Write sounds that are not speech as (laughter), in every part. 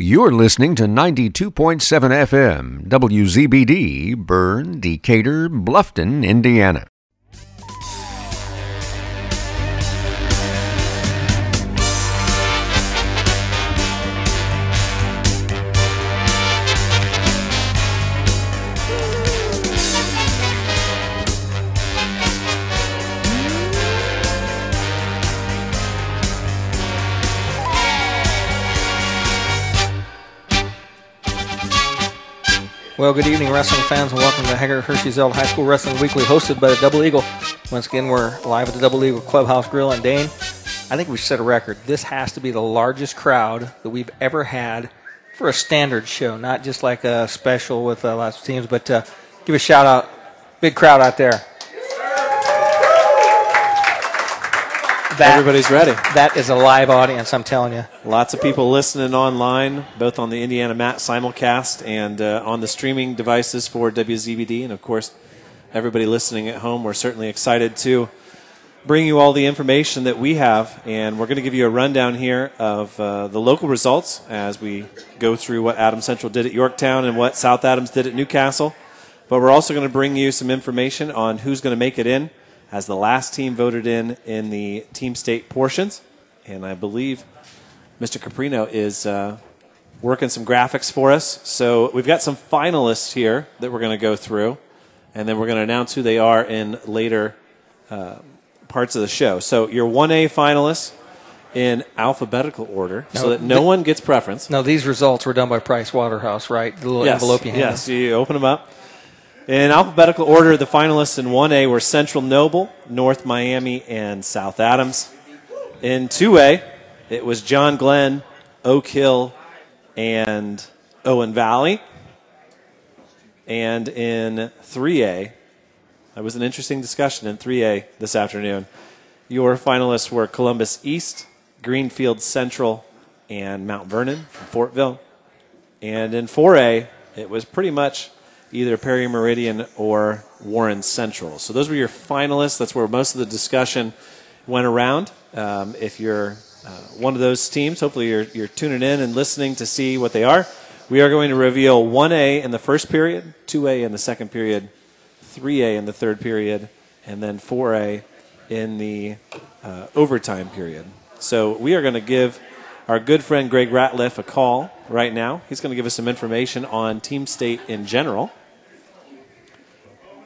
You're listening to 92.7 FM, WZBD, Berne, Decatur, Bluffton, Indiana. Well, good evening, wrestling fans, and welcome to Hager Hirschy Zelt High School Wrestling Weekly, hosted by the Double Eagle. Once again, we're live at the Double Eagle Clubhouse Grill in Dane. I think we've set a record. This has to be the largest crowd that we've ever had for a standard show, not just like a special with uh, lots of teams, but uh, give a shout out. Big crowd out there. That, Everybody's ready. That is a live audience, I'm telling you. Lots of people listening online, both on the Indiana Mat simulcast and uh, on the streaming devices for WZBD. And of course, everybody listening at home, we're certainly excited to bring you all the information that we have. And we're going to give you a rundown here of uh, the local results as we go through what Adams Central did at Yorktown and what South Adams did at Newcastle. But we're also going to bring you some information on who's going to make it in as the last team voted in in the team state portions. And I believe Mr. Caprino is uh, working some graphics for us. So we've got some finalists here that we're going to go through, and then we're going to announce who they are in later uh, parts of the show. So your 1A finalists in alphabetical order so that no th- one gets preference. Now, these results were done by Price Waterhouse, right? The little envelope you have. Yes, you open them up. In alphabetical order, the finalists in 1A were Central Noble, North Miami, and South Adams. In 2A, it was John Glenn, Oak Hill, and Owen Valley. And in 3A, that was an interesting discussion in 3A this afternoon. Your finalists were Columbus East, Greenfield Central, and Mount Vernon from Fortville. And in 4A, it was pretty much either Perry Meridian or Warren Central. So those were your finalists. That's where most of the discussion went around. Um, if you're uh, one of those teams, hopefully you're, you're tuning in and listening to see what they are. We are going to reveal 1A in the first period, 2A in the second period, 3A in the third period, and then 4A in the uh, overtime period. So we are going to give our good friend Greg Ratliff a call right now. He's going to give us some information on Team State in general,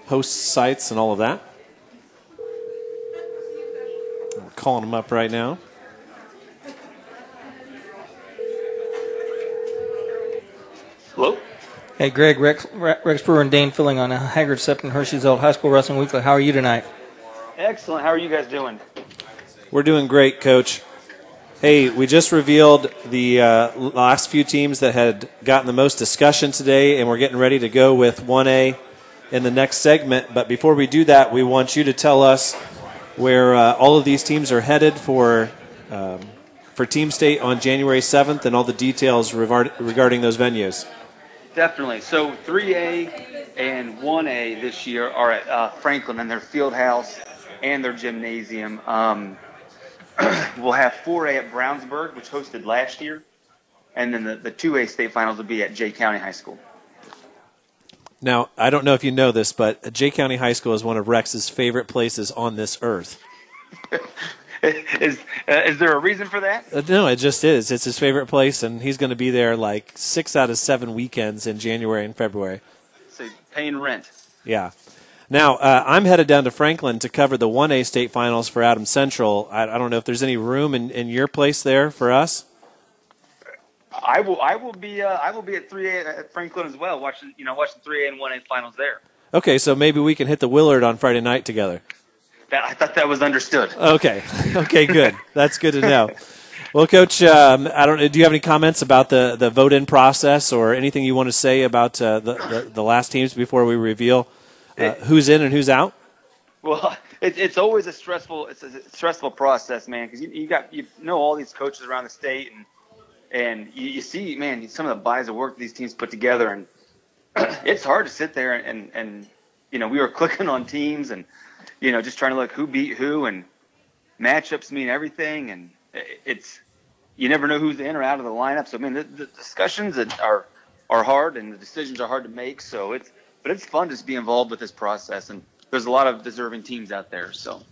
host sites, and all of that. We're calling them up right now. Hello? Hey, Greg, Rex, Rex Brewer and Dane filling on Haggard Sefton Hirschy's Old High School Wrestling Weekly. How are you tonight? Excellent. How are you guys doing? We're doing great, Coach. Hey, we just revealed the uh, last few teams that had gotten the most discussion today, and we're getting ready to go with 1A in the next segment. But before we do that, we want you to tell us where uh, all of these teams are headed for um, for Team State on January 7th, and all the details regard- regarding those venues. Definitely. So 3A and 1A this year are at uh, Franklin and their field house and their gymnasium. Um, (clears throat) we'll have 4A at Brownsburg, which hosted last year, and then the, the 2A state finals will be at Jay County High School. Now, I don't know if you know this, but Jay County High School is one of Rex's favorite places on this earth. (laughs) is uh, is there a reason for that? Uh, no, it just is. It's his favorite place, and he's going to be there like six out of seven weekends in January and February. So paying rent. Yeah. Now, uh, I'm headed down to Franklin to cover the 1A state finals for Adam Central. I, I don't know if there's any room in, in your place there for us. I will. I will be. Uh, I will be at 3A at Franklin as well, watching. You know, watching 3A and 1A finals there. Okay, so maybe we can hit the Willard on Friday night together. That, I thought that was understood. Okay. (laughs) Okay, good. That's good to know. Well, Coach, um, I don't. Do you have any comments about the, the vote in process or anything you want to say about uh, the, the the last teams before we reveal uh, who's in and who's out? Well, (laughs) it, it's always a stressful, it's a stressful process, man, because you, you got you know all these coaches around the state, and and you, you see, man, some of the buys of work these teams put together, and (clears throat) it's hard to sit there and, and you know we were (laughs) clicking on teams and you know just trying to look who beat who and matchups mean everything, and it's you never know who's in or out of the lineup. So I mean, the, the discussions are are hard and the decisions are hard to make. So it's but it's fun to be involved with this process, and there's a lot of deserving teams out there. So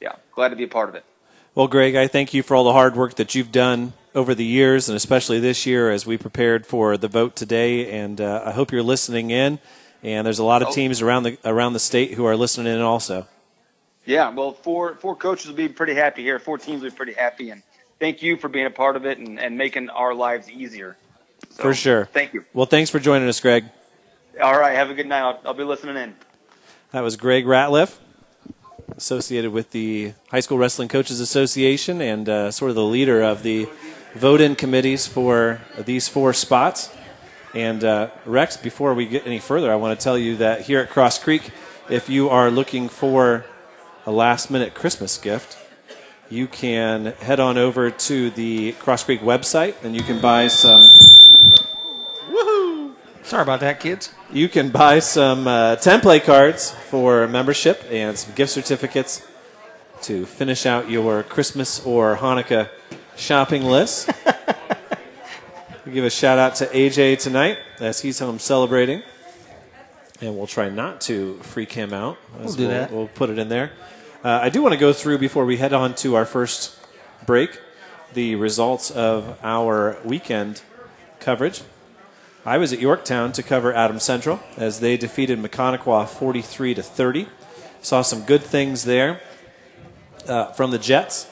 yeah, glad to be a part of it. Well, Greg, I thank you for all the hard work that you've done over the years, and especially this year as we prepared for the vote today. And uh, I hope you're listening in. And there's a lot of oh. teams around the around the state who are listening in also. Yeah, well, four four coaches will be pretty happy here. Four teams will be pretty happy, and thank you for being a part of it and, and making our lives easier. So, for sure. Thank you. Well, thanks for joining us, Greg. All right. Have a good night. I'll, I'll be listening in. That was Greg Ratliff, associated with the High School Wrestling Coaches Association and uh, sort of the leader of the vote in committees for these four spots. And uh, Rex, before we get any further, I want to tell you that here at Cross Creek, if you are looking for a last minute Christmas gift, you can head on over to the Cross Creek website and you can buy some. Woohoo! Sorry about that, kids. You can buy some uh, template cards for membership and some gift certificates to finish out your Christmas or Hanukkah shopping list. we (laughs) give a shout out to AJ tonight as he's home celebrating. And we'll try not to freak him out. We'll do we'll, that. We'll put it in there. Uh, I do want to go through before we head on to our first break the results of our weekend coverage. I was at Yorktown to cover Adams Central as they defeated Maconaquah 43 to 30. Saw some good things there uh, from the Jets.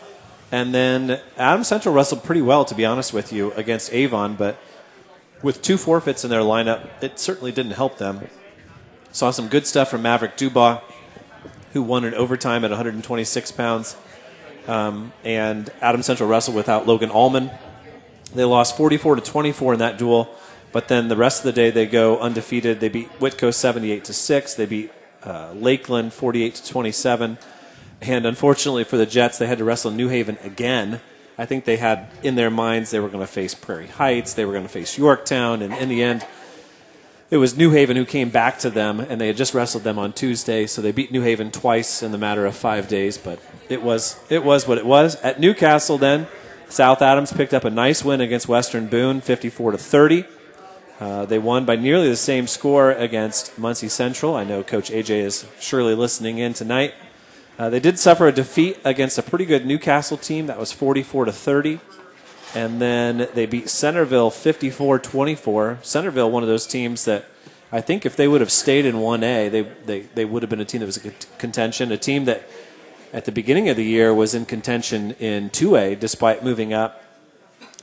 And then Adam Central wrestled pretty well, to be honest with you, against Avon, but with two forfeits in their lineup, it certainly didn't help them. Saw some good stuff from Maverick Dubois who won in overtime at 126 pounds. Um, and Adam Central wrestled without Logan Allman. They lost 44 to 24 in that duel, but then the rest of the day they go undefeated. They beat Whitko 78 to six. They beat uh, Lakeland 48 to 27. And unfortunately for the Jets, they had to wrestle New Haven again. I think they had in their minds they were going to face Prairie Heights, they were going to face Yorktown, and in the end, it was New Haven who came back to them, and they had just wrestled them on Tuesday, so they beat New Haven twice in the matter of five days. But it was it was what it was. At New Castle, then South Adams picked up a nice win against Western Boone, 54 to 30. Uh, they won by nearly the same score against Muncie Central. I know Coach AJ is surely listening in tonight. Uh, they did suffer a defeat against a pretty good Newcastle team that was 44 to 30 and then they beat Centerville 54-24. Centerville, one of those teams that I think if they would have stayed in 1A, they, they, they would have been a team that was a contention, a team that at the beginning of the year was in contention in 2A despite moving up.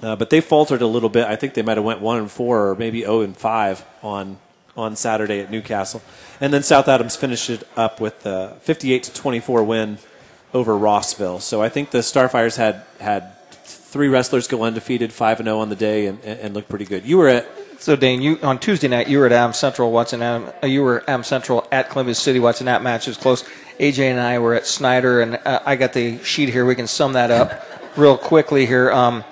Uh, but they faltered a little bit. I think they might have went 1 and 4 or maybe 0 and 5 on on Saturday at Newcastle. And then South Adams finished it up with a 58 to 24 win over Rossville. So I think the Starfires had had three wrestlers go undefeated, five and zero oh on the day, and, and look pretty good. You were at so Dane, you on Tuesday night you were at Am Central watching Am, uh, you were Am Central at Columbia City watching that match. It was close. AJ and I were at Snider, and uh, I got the sheet here. We can sum that up (laughs) real quickly here. Um,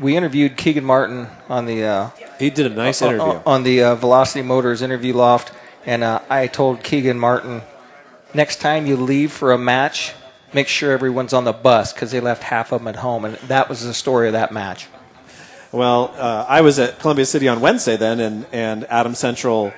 we interviewed Keegan Martin on the. Uh, he did a nice interview on, on the uh, Velocity Motors interview loft, and uh, I told Keegan Martin, next time you leave for a match, make sure everyone's on the bus because they left half of them at home, and that was the story of that match. Well, uh, I was at Columbia City on Wednesday then, and, and Adam Central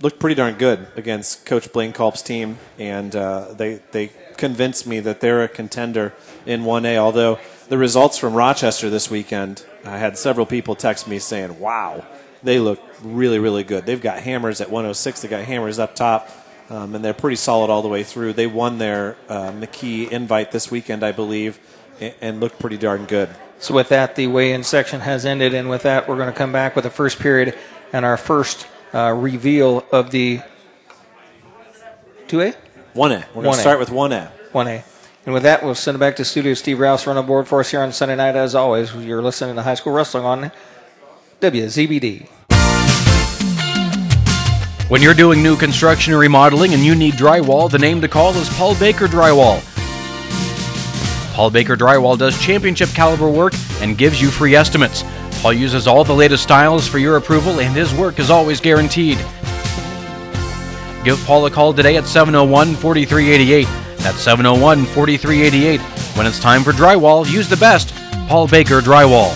looked pretty darn good against Coach Blaine Culp's team, and uh, they they convinced me that they're a contender in 1A. Although the results from Rochester this weekend, I had several people text me saying, "Wow, they look really really good. They've got hammers at 106. They got hammers up top." um, and they're pretty solid all the way through. They won their uh, McKee invite this weekend, I believe, and, and looked pretty darn good. So with that, the weigh-in section has ended, and with that, we're going to come back with the first period and our first uh, reveal of the 2A? 1A. We're going to start with 1A. 1A. And with that, we'll send it back to studio. Steve Rouse run on board for us here on Sunday night. As always, you're listening to High School Wrestling on WZBD. When you're doing new construction or remodeling and you need drywall, the name to call is Paul Baker Drywall. Paul Baker Drywall does championship caliber work and gives you free estimates. Paul uses all the latest styles for your approval and his work is always guaranteed. Give Paul a call today at 701 4388. That's 701 4388. When it's time for drywall, use the best Paul Baker Drywall.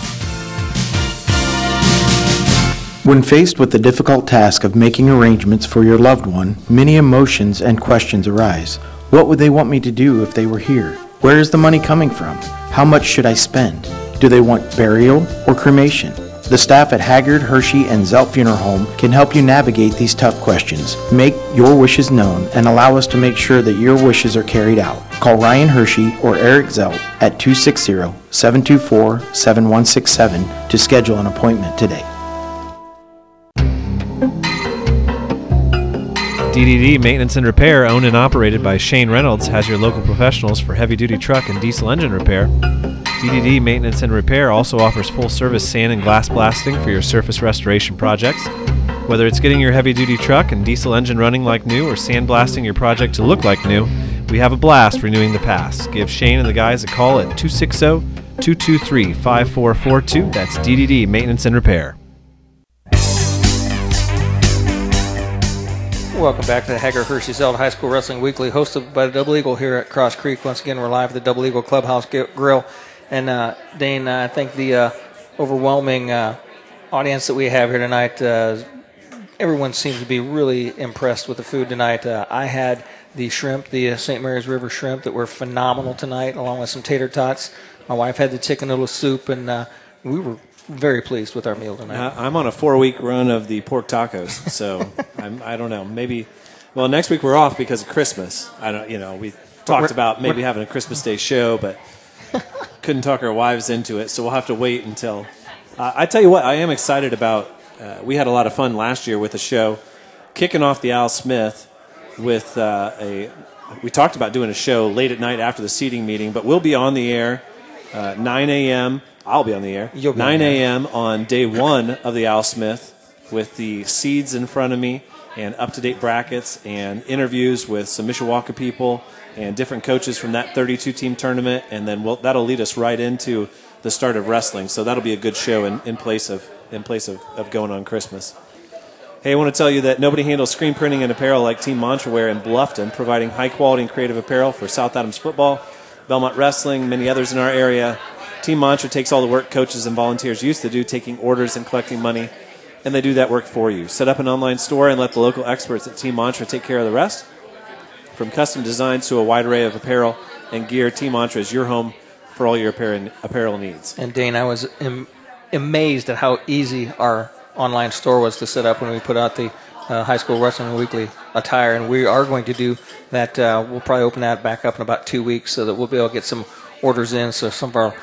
When faced with the difficult task of making arrangements for your loved one, many emotions and questions arise. What would they want me to do if they were here? Where is the money coming from? How much should I spend? Do they want burial or cremation? The staff at Haggard, Hirschy, and Zelt Funeral Home can help you navigate these tough questions. Make your wishes known and allow us to make sure that your wishes are carried out. Call Ryan Hirschy or Eric Zelt at 260 724 7167 to schedule an appointment today. DDD Maintenance and Repair, owned and operated by Shane Reynolds, has your local professionals for heavy duty truck and diesel engine repair. DDD Maintenance and Repair also offers full service sand and glass blasting for your surface restoration projects. Whether it's getting your heavy duty truck and diesel engine running like new or sandblasting your project to look like new, we have a blast renewing the past. Give Shane and the guys a call at 260 223 5442. That's DDD Maintenance and Repair. Welcome back to the Hager Hirschy Zelt High School Wrestling Weekly, hosted by the Double Eagle here at Cross Creek. Once again, we're live at the Double Eagle Clubhouse Grill. And uh, Dane, uh, I think the uh, overwhelming uh, audience that we have here tonight, uh, everyone seems to be really impressed with the food tonight. Uh, I had the shrimp, the St. Mary's River shrimp, that were phenomenal tonight, along with some tater tots. My wife had the chicken noodle soup, and we were very pleased with our meal tonight. Uh, I'm on a four week run of the pork tacos, so (laughs) I'm, I don't know. Maybe, well, next week we're off because of Christmas. I don't, you know, we talked about maybe having a Christmas Day show, but couldn't talk our wives into it, so we'll have to wait until. Uh, I tell you what, I am excited about. Uh, we had a lot of fun last year with the show, kicking off the Al Smith with uh, a. We talked about doing a show late at night after the seating meeting, but we'll be on the air uh, 9 a.m. I'll be on the air. You'll be 9 on the air. a.m. on day one of the Al Smith with the seeds in front of me and up to date brackets and interviews with some Mishawaka people and different coaches from that 32 team tournament. And then we'll, that'll lead us right into the start of wrestling. So that'll be a good show in, in place, of, in place of, of going on Christmas. Hey, I want to tell you that nobody handles screen printing and apparel like Team Mantra in Bluffton, providing high quality and creative apparel for South Adams football, Bellmont wrestling, many others in our area. Team Mantra takes all the work coaches and volunteers used to do, taking orders and collecting money, and they do that work for you. Set up an online store and let the local experts at Team Mantra take care of the rest. From custom designs to a wide array of apparel and gear, Team Mantra is your home for all your apparel needs. And Dane, I was am- amazed at how easy our online store was to set up when we put out the uh, high school wrestling weekly attire, and we are going to do that. Uh, we'll probably open that back up in about two weeks, so that we'll be able to get some orders in. So some of our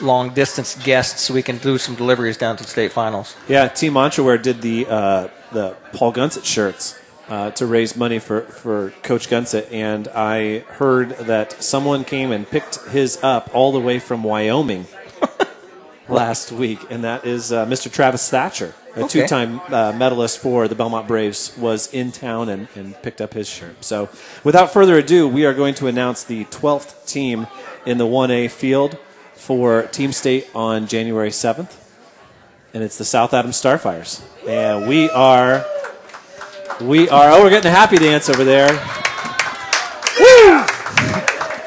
long distance guests, we can do some deliveries down to the state finals. Yeah, Team Mantraware did the uh, the Paul Gunsett shirts uh, to raise money for, for Coach Gunsett, and I heard that someone came and picked his up all the way from Wyoming (laughs) last week, and that is uh, Mr. Travis Thatcher, a Okay. two-time uh, medalist for the Bellmont Braves, was in town and, and picked up his shirt. So, without further ado, we are going to announce the 12th team in the 1A field for Team State on January 7th and it's the South Adams Starfires. And we are, we are. Oh, we're getting a happy dance over there. Woo!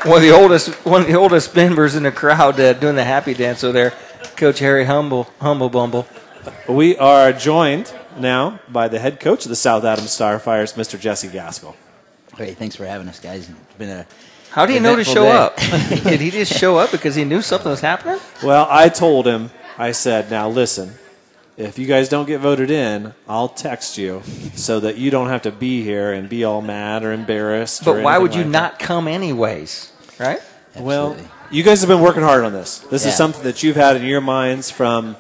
One of the oldest, one of the oldest members in the crowd uh, doing the happy dance over there, Coach Harry Humble, Humble Bumble. We are joined now by the head coach of the South Adams Starfires, Mr. Jesse Gaskell. Great, thanks for having us, guys. It's been a How do you know to show day. up? (laughs) Did he just show up because he knew something was happening? Well, I told him, I said, now listen, if you guys don't get voted in, I'll text you so that you don't have to be here and be all mad or embarrassed. But or why would you like not come anyways? Right? Well, you guys have been working hard on this. This Yeah. is something that you've had in your minds from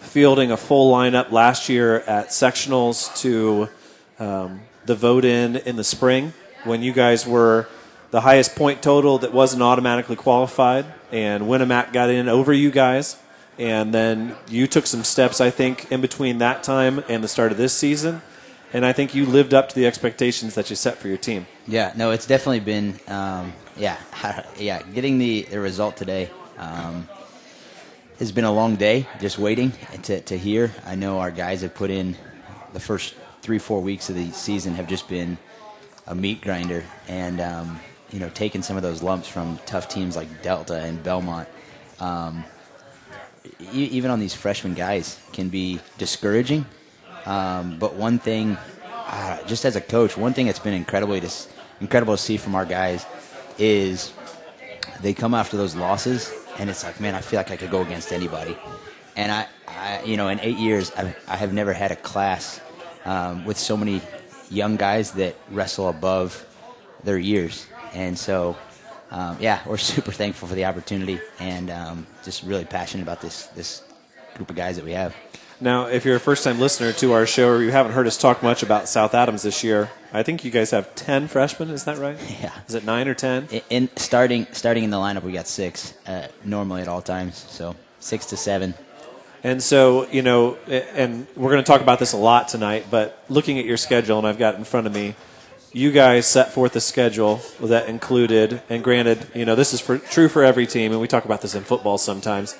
fielding a full lineup last year at sectionals to um, the vote in in the spring when you guys were the highest point total that wasn't automatically qualified, and Winamac got in over you guys. And then you took some steps, I think, in between that time and the start of this season. And I think you lived up to the expectations that you set for your team. Yeah, no, it's definitely been, um, yeah, (laughs) yeah. Getting the, the result today um, has been a long day, just waiting to, to hear. I know our guys have put in the first three, four weeks of the season have just been a meat grinder, and um, you know, taking some of those lumps from tough teams like Delta and Bellmont, um, even on these freshman guys can be discouraging. Um, but one thing, uh, just as a coach, one thing that's been incredibly to, s- incredible to see from our guys is they come after those losses, and it's like, man, I feel like I could go against anybody. And I, I you know, in eight years, I, I have never had a class um, with so many young guys that wrestle above their years. And so, um, yeah, we're (laughs) super thankful for the opportunity, and um, just really passionate about this this group of guys that we have. Now, if you're a first time listener to our show or you haven't heard us talk much about South Adams this year, I think you guys have 10 freshmen, is that right? (laughs) Yeah. Is it 9 or 10? In, in starting starting in the lineup, we got six uh, normally at all times, so six to seven. And so, you know, and we're going to talk about this a lot tonight, but looking at your schedule, and I've got in front of me, you guys set forth a schedule that included, and granted, you know, this is for, true for every team, and we talk about this in football sometimes.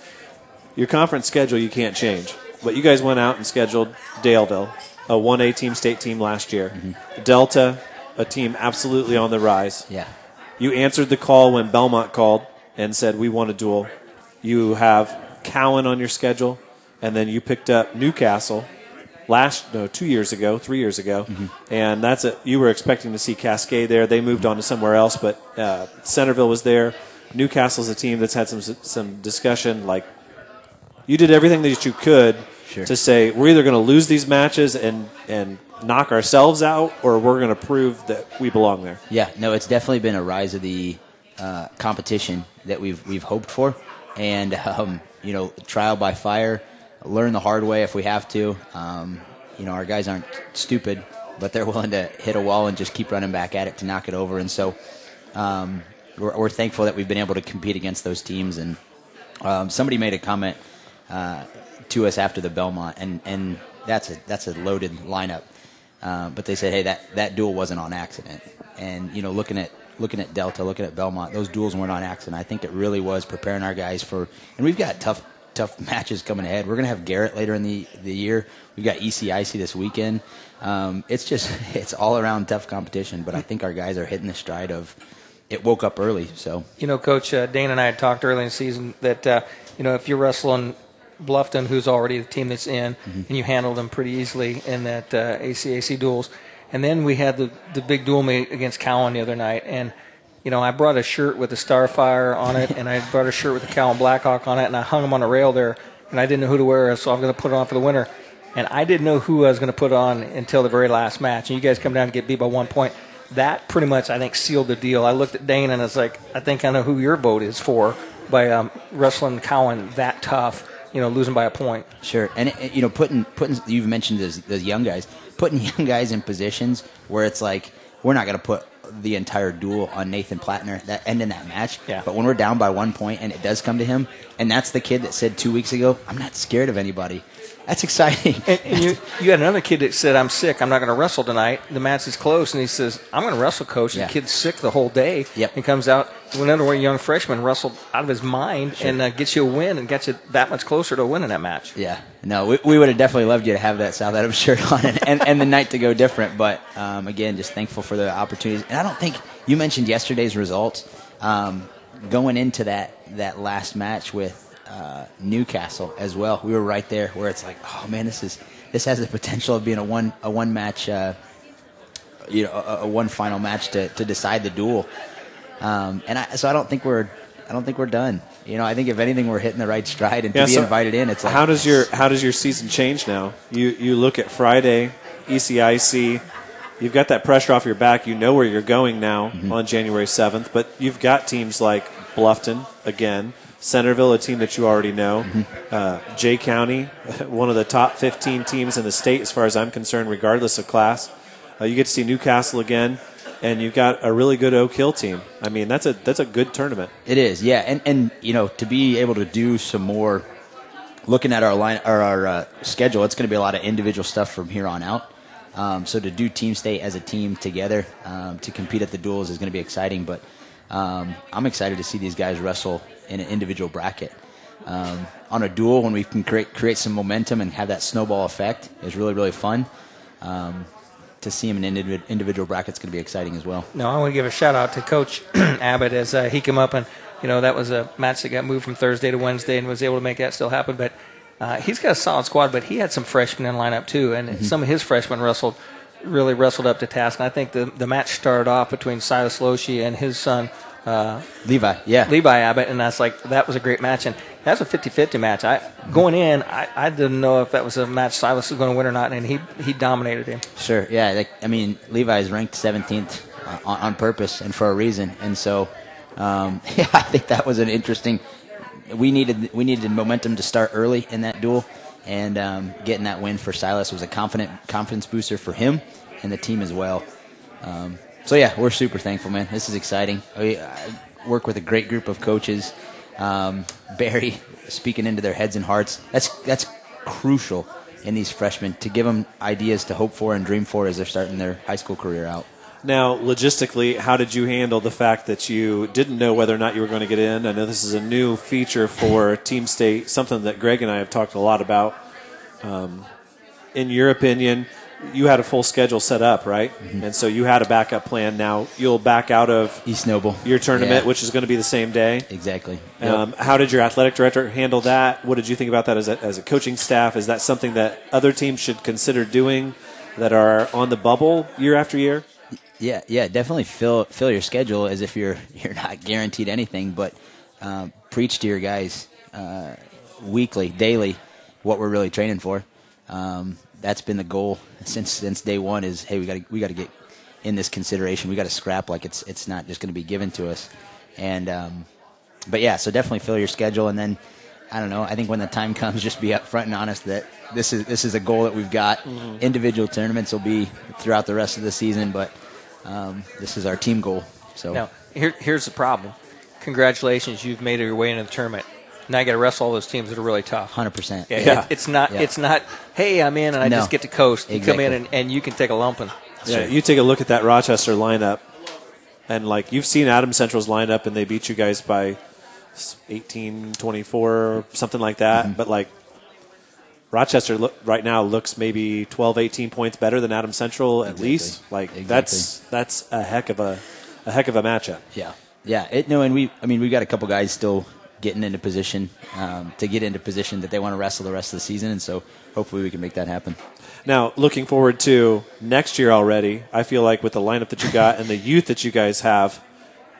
Your conference schedule you can't change, but you guys went out and scheduled Daleville, a 1A team state team last year, mm-hmm. Delta, a team absolutely on the rise. Yeah, You answered the call when Bellmont called and said, We want a duel. You have Cowan on your schedule, and then you picked up Newcastle last, no, two years ago, three years ago. And that's it. You were expecting to see Cascade there. They moved on to somewhere else, but uh, Centerville was there. Newcastle's a team that's had some some discussion. Like, you did everything that you could Sure. to say, we're either going to lose these matches and, and knock ourselves out, or we're going to prove that we belong there. yeah. No, it's definitely been a rise of the uh, competition that we've we've hoped for, and (laughs) um, you know, trial by fire, learn the hard way if we have to. Um, you know, our guys aren't stupid, but they're willing to hit a wall and just keep running back at it to knock it over. And so, um, we're, we're thankful that we've been able to compete against those teams. And um, somebody made a comment uh, to us after the Bellmont, and, and that's a that's a loaded lineup. Uh, but they said, hey, that, that duel wasn't on accident. And you know, looking at looking at Delta, looking at Bellmont, those duels weren't on accident. I think it really was preparing our guys for, and we've got tough tough (laughs) matches coming ahead. We're gonna have Garrett later in the the year. We've got ECIC this weekend. Um, it's just (laughs) it's all around tough competition. But I think our guys are hitting the stride of it. Woke up early, so You know, Coach uh, Dane and I had talked early in the season that uh, you know if you're wrestling Bluffton, who's already the team that's in, and you handled them pretty easily in that uh, ACAC duels, and then we had the the big duel meet against Cowan the other night, and you know I brought a shirt with the Starfire on it, and I brought a shirt with a the Cowan Blackhawk on it, and I hung them on a rail there, and I didn't know who to wear, so I'm going to put it on for the winter. And I didn't know who I was going to put on until the very last match. And you guys come down and get beat by one point. That pretty much, I think, sealed the deal. I looked at Dane and I was like, I think I know who your vote is for by um, wrestling Cowan that tough, you know, losing by a point. Sure, and it, you know, putting putting you've mentioned those, those young guys, putting (laughs) young guys in positions where it's like we're not going to put the entire duel on Nathan Plattner that end in that match. Yeah. But when we're down by one point and it does come to him, and that's the kid that said two weeks ago, "I'm not scared of anybody." That's exciting. And, and you, you had another kid that said, I'm sick. I'm not going to wrestle tonight. The match is close. And he says, I'm going to wrestle, coach. And Yeah. the kid's sick the whole day. Yep. And comes out, another one young freshman wrestled out of his mind and uh, gets you a win and gets you that much closer to winning that match. Yeah, no, we, we would have definitely loved you to have that South Adams (laughs) shirt on and, and, and the night to go different. But um, again, just thankful for the opportunities. And I don't think you mentioned yesterday's results. Um, going into that that last match with uh, Newcastle as well, we were right there where it's like, oh man, this is this has the potential of being a one a one match, uh, you know, a, a one final match to, to decide the duel. Um, and I, so I don't think we're I don't think we're done. You know, I think if anything, we're hitting the right stride, and to be so invited in, it's like how does your how does your season change now? You you look at Friday, ECIC. You've got that pressure off your back. You know where you're going now Mm-hmm. on January 7th, but you've got teams like Bluffton again, Centerville, a team that you already know, Mm-hmm. uh, Jay County, (laughs) one of the top 15 teams in the state as far as I'm concerned, regardless of class. Uh, you get to see Newcastle again, and you've got a really good Oak Hill team. I mean, that's a that's a good tournament. It is, yeah, and and you know to be able to do some more, looking at our line or our uh, schedule, it's going to be a lot of individual stuff from here on out. Um, so to do team state as a team together um, to compete at the duels is going to be exciting. But um, I'm excited to see these guys wrestle in an individual bracket. Um, on a duel, when we can create create some momentum and have that snowball effect, is really really fun. Um, to see them in individ- individual brackets going to be exciting as well. No, I want to give a shout out to Coach (clears throat) Abbott as uh, he came up and you know that was a match that got moved from Thursday to Wednesday and was able to make that still happen. But uh, he's got a solid squad, but he had some freshmen in lineup too, and Mm-hmm. some of his freshmen wrestled really wrestled up to task. And I think the the match started off between Silas Loshi and his son. Uh, Levi, yeah. Levi Abbott, and that's like that was a great match, and that's a 50-50 match. I going in, I, I didn't know if that was a match Silas was going to win or not, and he he dominated him. Sure. Yeah. Like, I mean, Levi is ranked 17th uh, on, on purpose and for a reason. And so, um, (laughs) yeah, I think that was an interesting. We needed we needed momentum to start early in that duel, and um, getting that win for Silas was a confident confidence booster for him and the team as well. Um, so yeah, we're super thankful, man. This is exciting. We I work with a great group of coaches. Um, Barry (laughs) speaking into their heads and hearts. That's that's crucial in these freshmen to give them ideas to hope for and dream for as they're starting their high school career out. Now, logistically, how did you handle the fact that you didn't know whether or not you were going to get in? I know this is a new feature for Team State, something that Greg and I have talked a lot about. Um, in your opinion, you had a full schedule set up, right? And so you had a backup plan. Now you'll back out of East Noble, your tournament, Yeah. which is going to be the same day. exactly. Um, how did your athletic director handle that? What did you think about that as a, as a coaching staff? Is that something that other teams should consider doing that are on the bubble year after year? Yeah, yeah, definitely fill fill your schedule as if you're (laughs) you're not guaranteed anything, but um, preach to your guys uh, weekly, daily, what we're really training for. Um, that's been the goal since since day one. Is hey, we got we got to get in this consideration. We got to scrap like it's it's not just going to be given to us. And um, but yeah, so definitely fill your schedule, and then I don't know. I think when the time (laughs) comes, just be upfront and honest that this is this is a goal that we've got. Individual tournaments will be throughout the rest of the season, but um, this is our team goal. So Now, here, here's the problem. Congratulations, you've made your way into the tournament. Now you got to wrestle all those teams that are really tough. hundred percent. Yeah, Yeah. It, it's not. Yeah. It's not. Hey, I'm in, and I No. just get to coast. You come in, and, and you can take a lumping. Yeah, you take a look at that Rochester lineup, and like you've seen Adam Central's lineup, and they beat you guys by 18, 24, something like that. Mm-hmm. But like Rochester right now looks maybe 12, 18 points better than Adam Central at Exactly. least. Like Exactly. that's that's a heck of a a heck of a matchup. Yeah, yeah. It, no, and we, I mean, we've got a couple guys still getting into position um, to get into position that they want to wrestle the rest of the season, and so hopefully we can make that happen. Now, looking forward to next year already, I feel like with the lineup that you got and the (laughs) youth that you guys have,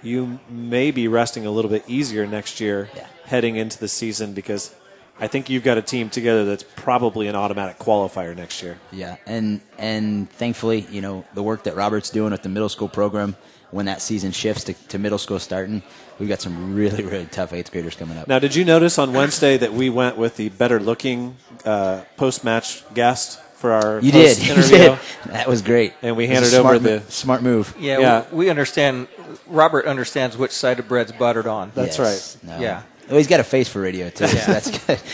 you may be resting a little bit easier next year Yeah. heading into the season because I think you've got a team together that's probably an automatic qualifier next year. Yeah, and and thankfully, you know, the work that Robert's doing with the middle school program, when that season shifts to, to middle school starting, we've got some really really tough eighth graders coming up. Now, did you notice on Wednesday that we went with the better looking uh, post match guest for our you did, post (laughs) you interview? did. That was great. And we It handed over smart the- smart move. Yeah, Yeah. We, we understand. Robert understands which side of bread's buttered on. That's Yes. right. No. Yeah. Well, he's got a face for radio too, Yeah. so that's good. (laughs)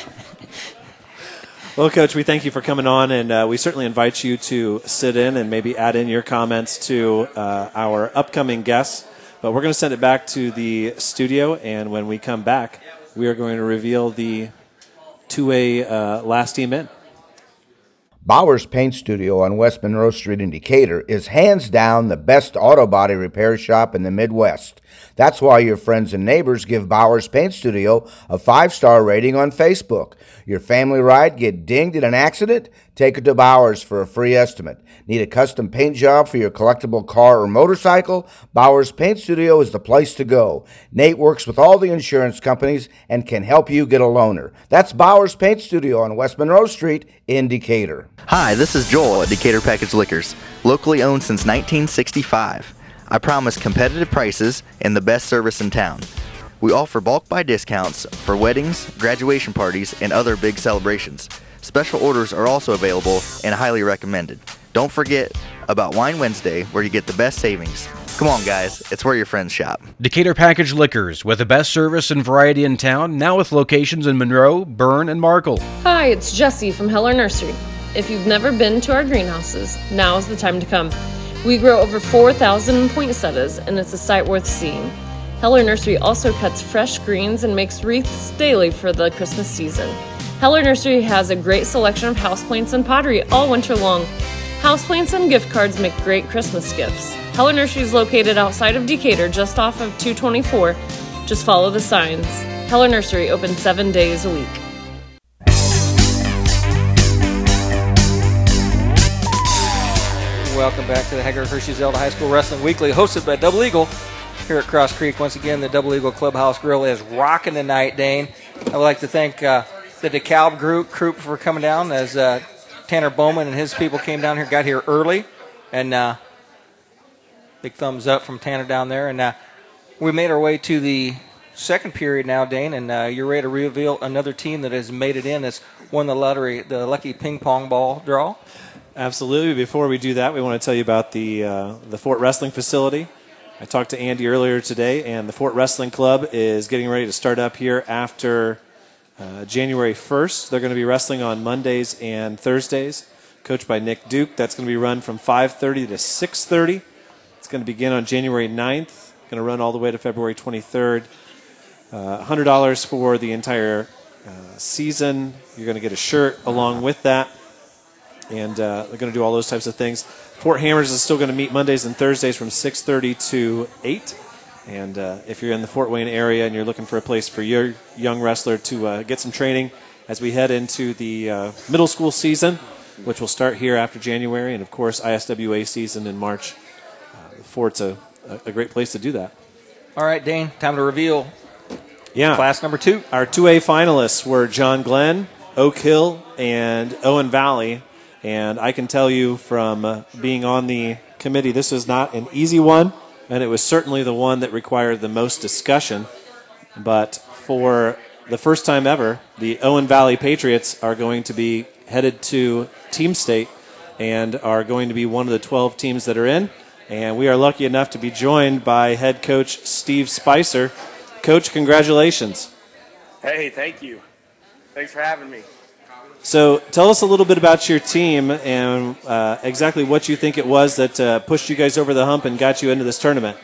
Well, Coach, we thank you for coming on, and uh, we certainly invite you to sit in and maybe add in your comments to uh, our upcoming guests. But we're going to send it back to the studio, and when we come back, we are going to reveal the two-way uh, last team in. Bowers Paint Studio on West Monroe Street in Decatur is hands down the best auto body repair shop in the Midwest. That's why your friends and neighbors give Bowers Paint Studio a five star rating on Facebook. Your family ride get dinged in an accident? Take it to Bowers for a free estimate. Need a custom paint job for your collectible car or motorcycle? Bowers Paint Studio is the place to go. Nate works with all the insurance companies and can help you get a loaner. That's Bowers Paint Studio on West Monroe Street in Decatur. Hi, this is Joel at Decatur Package Liquors, locally owned since 1965. I promise competitive prices and the best service in town. We offer bulk buy discounts for weddings, graduation parties, and other big celebrations. Special orders are also available and highly recommended. Don't forget about Wine Wednesday, where you get the best savings. Come on, guys, it's where your friends shop. Decatur Package Liquors, with the best service and variety in town, now with locations in Monroe, Berne, and Markle. Hi, it's Jessie from Heller Nursery. If you've never been to our greenhouses, now is the time to come. We grow over 4,000 poinsettias, and it's a sight worth seeing. Heller Nursery also cuts fresh greens and makes wreaths daily for the Christmas season. Heller Nursery has a great selection of houseplants and pottery all winter long. Houseplants and gift cards make great Christmas gifts. Heller Nursery is located outside of Decatur, just off of 224. Just follow the signs. Heller Nursery open seven days a week. Welcome back to the Hager Hirschy Zelda High School Wrestling Weekly, hosted by Double Eagle here at Cross Creek. Once again, the Double Eagle Clubhouse Grill is rocking tonight, Dane. I would like to thank uh, the DeKalb group, group for coming down as uh, Tanner Bowman and his people came down here, got here early, and uh, big thumbs up from Tanner down there. And uh, we made our way to the second period now, Dane, and uh, you're ready to reveal another team that has made it in that's won the lottery, the lucky ping pong ball draw. Absolutely. Before we do that, we want to tell you about the uh, the Fort Wrestling facility. I talked to Andy earlier today, and the Fort Wrestling Club is getting ready to start up here after uh, January 1st. They're going to be wrestling on Mondays and Thursdays, coached by Nick Duke. That's going to be run from 5:30 to 6:30. It's going to begin on January 9th. Going to run all the way to February 23rd. Uh, $100 for the entire uh, season. You're going to get a shirt along with that and uh, they're going to do all those types of things. Fort Hammers is still going to meet Mondays and Thursdays from 6:30 to 8. And uh, if you're in the Fort Wayne area and you're looking for a place for your young wrestler to uh, get some training as we head into the uh, middle school season, which will start here after January, and of course ISWA season in March, uh, Fort's a, a great place to do that. All right, Dane, time to reveal Yeah. class number two. Our 2A finalists were John Glenn, Oak Hill, and Owen Valley. And I can tell you from uh, being on the committee, this was not an easy one, and it was certainly the one that required the most discussion. But for the first time ever, the Owen Valley Patriots are going to be headed to Team State and are going to be one of the 12 teams that are in. And we are lucky enough to be joined by head coach Steve Spicer. Coach, congratulations. Hey, thank you. Thanks for having me. So, tell us a little bit about your team and uh, exactly what you think it was that uh, pushed you guys over the hump and got you into this tournament.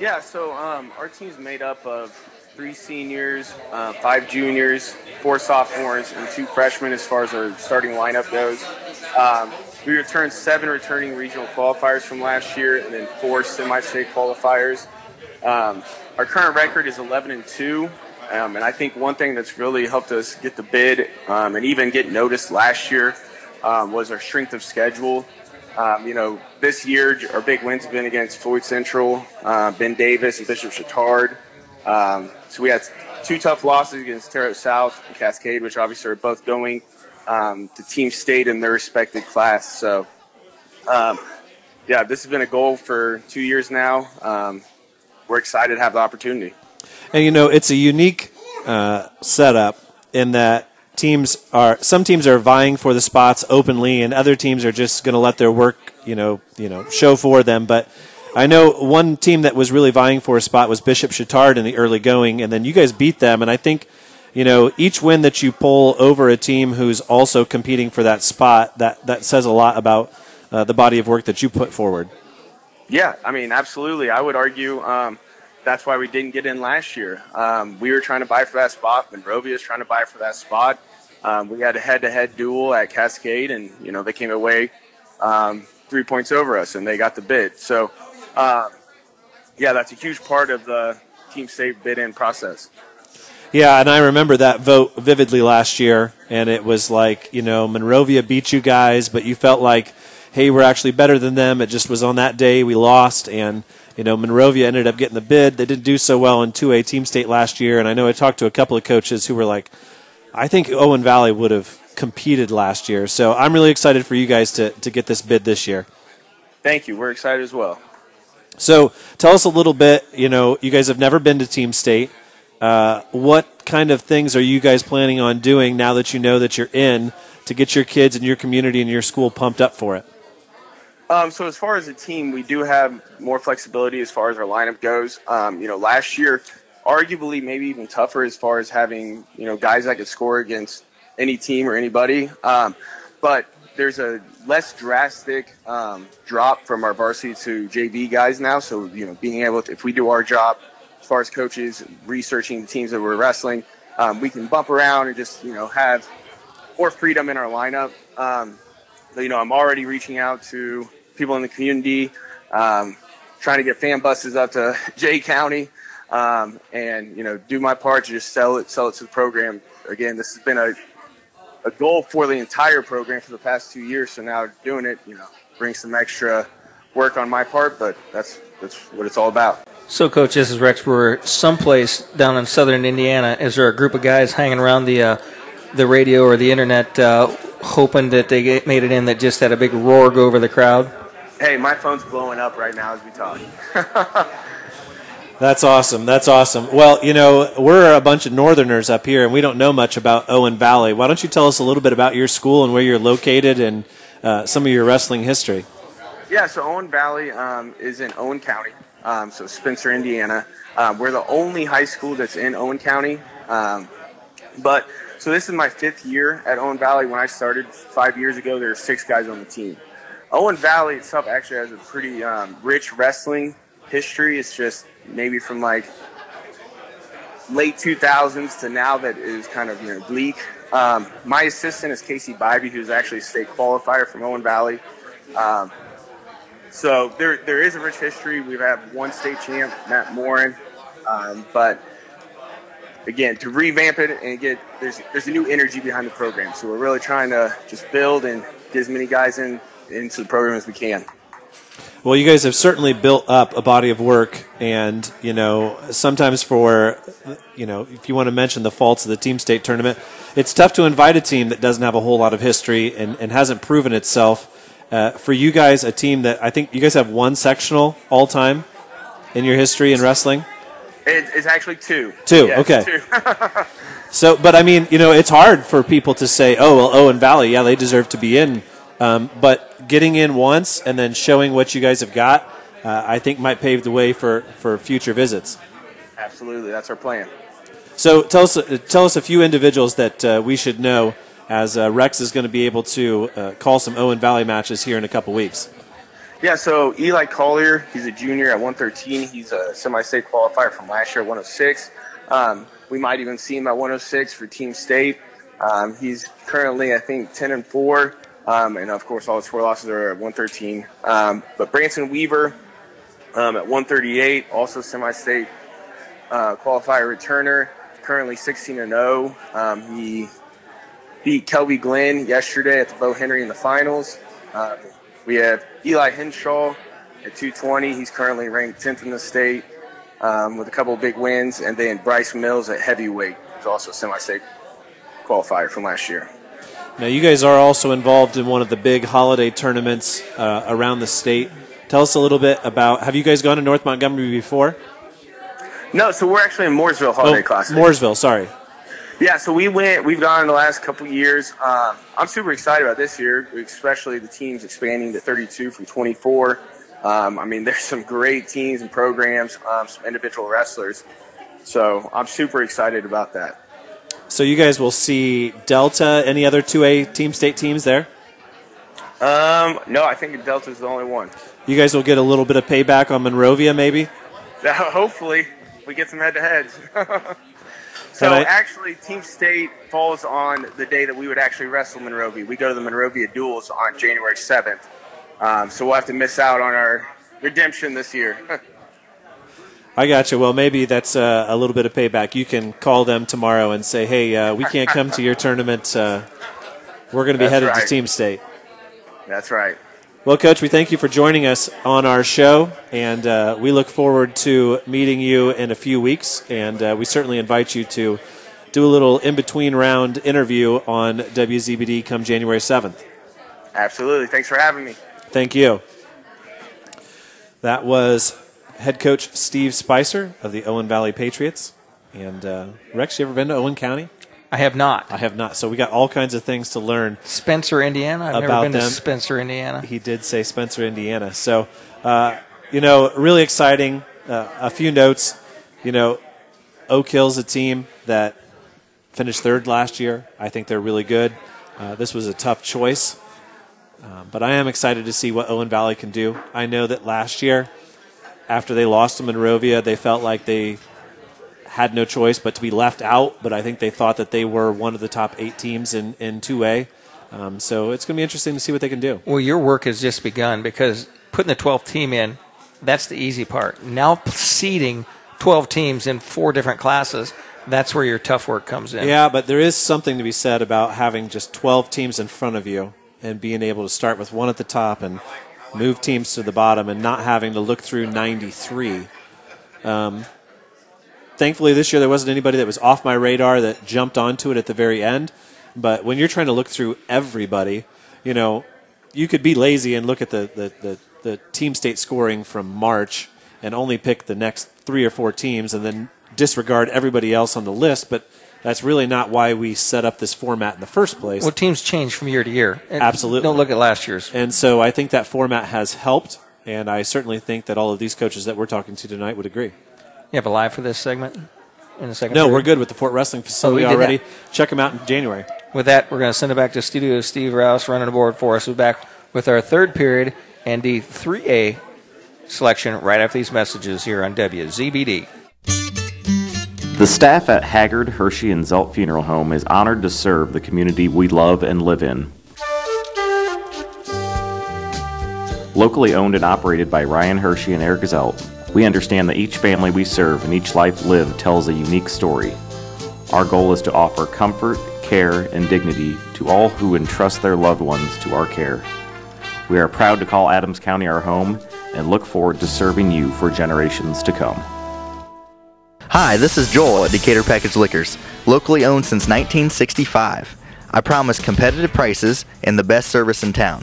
Yeah, so um, our team's made up of three seniors, uh, five juniors, four sophomores, and two freshmen as far as our starting lineup goes. Um, we returned seven returning regional qualifiers from last year, and then four semi-state qualifiers. Um, our current record is 11 and two, um, and I think one thing that's really helped us get the bid um, and even get noticed last year um, was our strength of schedule. Um, you know, this year our big wins have been against Floyd Central, uh, Ben Davis, and Bishop Chatard. Um, so we had two tough losses against Terre Haute South and Cascade, which obviously are both going um, to Team State in their respected class. So, yeah, this has been a goal for two years now. We're excited to have the opportunity. And you know, it's a unique uh, setup in that teams are some teams are vying for the spots openly, and other teams are just going to let their work, you know, you know, show for them. But I know one team that was really vying for a spot was Bishop Chatard in the early going, and then you guys beat them. And I think, you know, each win that you pull over a team who's also competing for that spot that that says a lot about uh, the body of work that you put forward. Yeah, I mean, absolutely. I would argue um, that's why we didn't get in last year. Um, we were trying to buy for that spot. Monrovia is trying to buy for that spot. Um, we had a head-to-head duel at Cascade, and you know they came away um, three points over us, and they got the bid. So, uh, yeah, that's a huge part of the Team State bid-in process. Yeah, and I remember that vote vividly last year, and it was like, you know, Monrovia beat you guys, but you felt like, hey, we're actually better than them. It just was on that day we lost, and, you know, Monrovia ended up getting the bid. They didn't do so well in 2A Team State last year, and I know I talked to a couple of coaches who were like, I think Owen Valley would have competed last year. So I'm really excited for you guys to, to get this bid this year. Thank you. We're excited as well. So tell us a little bit. You know, you guys have never been to Team State. Uh, what kind of things are you guys planning on doing now that you know that you're in to get your kids and your community and your school pumped up for it? Um, so as far as a team, we do have more flexibility as far as our lineup goes. Um, you know, last year, arguably maybe even tougher as far as having you know guys that could score against any team or anybody. Um, but there's a less drastic um, drop from our varsity to JV guys now. So you know, being able to, if we do our job as far as coaches researching the teams that we're wrestling, um, we can bump around and just you know have more freedom in our lineup. Um, you know, I'm already reaching out to people in the community, um, trying to get fan buses up to (laughs) Jay County. um, and you know do my part to just sell it, sell it to the program. Again, this has been a a goal for the entire program for the past two years. So now doing it, you know, brings some extra work on my part, but that's that's what it's all about. So, Coach, this is Rex Brewer. Someplace down in southern Indiana, is there a group of guys hanging around the uh, the radio or the internet, uh, hoping that they made it in that just had a big roar go over the crowd? Hey, my phone's blowing up right now as we talk. (laughs) That's awesome. That's awesome. Well, you know, we're a bunch of Northerners up here, and we don't know much about Owen Valley. Why don't you tell us a little bit about your school and where you're located and uh, some of your wrestling history? Yeah, so Owen Valley um, is in Owen County, um, so Spencer, Indiana. Um, we're the only high school that's in Owen County. Um, but so this is my fifth year at Owen Valley. When I started five years ago, there were six guys on the team. Owen Valley itself actually has a pretty um, rich wrestling history. It's just maybe from like late 2000s to now that is kind of you know bleak. Um, my assistant is Casey Bybee, who's actually a state qualifier from Owen Valley. Um, so there there is a rich history. We have had one state champ, Matt Morin, um, but again to revamp it and get there's there's a new energy behind the program. So we're really trying to just build and get as many guys in into the program as we can. Well, you guys have certainly built up a body of work, and you know sometimes for you know if you want to mention the faults of the team state tournament, it's tough to invite a team that doesn't have a whole lot of history and, and hasn't proven itself. Uh, for you guys, a team that I think you guys have one sectional all time in your history in wrestling. It, it's actually two. Two, okay. two. (laughs) So, but I mean, you know, it's hard for people to say, "Oh, well, Owen Valley, yeah, they deserve to be in." Um, but getting in once and then showing what you guys have got, uh, I think might pave the way for, for future visits. Absolutely, that's our plan. So, tell us tell us a few individuals that uh, we should know, as uh, Rex is going to be able to uh, call some Owen Valley matches here in a couple weeks. Yeah, so Eli Collier, he's a junior at 113. He's a semi-state qualifier from last year at 106. Um, we might even see him at 106 for Team State. Um, he's currently, I think, 10 and four, um, and of course, all his four losses are at 113. Um, but Branson Weaver um, at 138, also semi-state uh, qualifier returner, currently 16 and 0. Um, he beat Kelby Glenn yesterday at the Bo Henry in the finals. Um, we have Eli Henshaw at 220. He's currently ranked 10th in the state um, with a couple of big wins. And then Bryce Mills at heavyweight, who's also semi-state qualifier from last year. Now, you guys are also involved in one of the big holiday tournaments uh, around the state. Tell us a little bit about. Have you guys gone to North Montgomery before? No, so we're actually in Mooresville Holiday oh, Classic. Mooresville, sorry. Yeah, so we went. We've gone in the last couple years. Um, I'm super excited about this year, especially the teams expanding to 32 from 24. Um, I mean, (laughs) there's some great teams and programs, um, some individual wrestlers. So I'm super excited about that. So you guys will see Delta, any other 2A team state teams there? Um, no, I think Delta's the only one. You guys will get a little bit of payback on Monrovia, maybe? (laughs) Hopefully, we get some head-to-heads. (laughs) so I- actually, Team State falls on the day that we would actually wrestle Monrovia. We go to the Monrovia duels on January 7th. Um, so we'll have to miss out on our redemption this year. (laughs) I got you. Well, maybe that's uh, a little bit of payback. You can call them tomorrow and say, hey, uh, we can't come to your tournament. Uh, we're going to be That's headed to. Team State. That's right. Well, Coach, we thank you for joining us on our show, and uh, we look forward to meeting you in a few weeks. And uh, we certainly invite you to do a little in between round interview on WZBD come January 7th. Absolutely. Thanks for having me. Thank you. That was head coach Steve Spicer of the Owen Valley Patriots. And uh, Rex, you ever been to Owen County? I have not. I have not. So we got all kinds of things to learn. Spencer, Indiana. I've about never been them. to Spencer, Indiana. He did say Spencer, Indiana. So, uh, you know, really exciting. Uh, a few notes. You know, Oak Hill's a team that finished third last year. I think they're really good. Uh, this was a tough choice, um, but I am excited to see what Owen Valley can do. I know that last year, after they lost to Monrovia, they felt like they had no choice but to be left out. But I think they thought that they were one of the top eight teams in in two A. Um, so it's going to be interesting to see what they can do. Well, your work has just begun because putting the 12th team in, that's the easy part. Now seeding 12 teams in four different classes, that's where your tough work comes in. Yeah, but there is something to be said about having just 12 teams in front of you and being able to start with one at the top and move teams to the bottom and not having to look through 93. Um, thankfully, this year there wasn't anybody that was off my radar that jumped onto it at the very end. But when you're trying to look through everybody, you know, you could be lazy and look at the, the, the, the team state scoring from March and only pick the next three or four teams and then disregard everybody else on the list. But that's really not why we set up this format in the first place. Well, teams change from year to year. Absolutely. Don't look at last year's. And so I think that format has helped, and I certainly think that all of these coaches that we're talking to tonight would agree. You have a live for this segment in a second? No, period? we're good with the Fort Wrestling oh, facility Oh, already. that. Check them out in January. With that, we're going to send it back to studio. Steve Rouse running the board for us. We'll be back with our third period and the 3A selection right after these messages here on WZBD. The staff at Haggard, Hirschy, and Zelt Funeral Home is honored to serve the community we love and live in. Locally owned and operated by Ryan Hirschy and Eric Zelt, we understand that each family we serve and each life lived tells a unique story. Our goal is to offer comfort, care, and dignity to all who entrust their loved ones to our care. We are proud to call Adams County our home and look forward to serving you for generations to come. Hi, this is Joel at Decatur Package Liquors, locally owned since 1965. I promise competitive prices and the best service in town.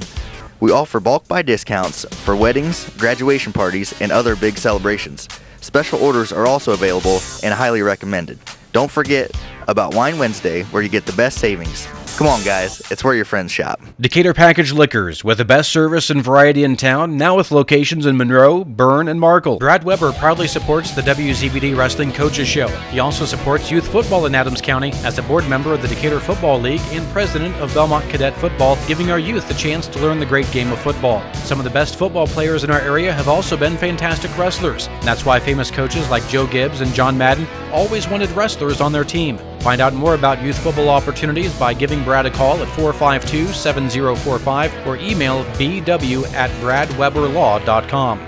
We offer bulk buy discounts for weddings, graduation parties, and other big celebrations. Special orders are also available and highly recommended. Don't forget about Wine Wednesday, where you get the best savings. Come on, guys, it's where your friends shop. Decatur Package Liquors, with the best service and variety in town, now with locations in Monroe, Berne, and Markle. Brad Weber proudly supports the WZBD Wrestling Coaches Show. He also supports youth football in Adams County as a board member of the Decatur Football League and president of Bellmont Cadet Football, giving our youth the chance to learn the great game of football. Some of the best football players in our area have also been fantastic wrestlers. That's why famous coaches like Joe Gibbs and John Madden always wanted wrestlers on their team. Find out more about youth football opportunities by giving Brad a call at 452 7045 or email bw at bradweberlaw.com.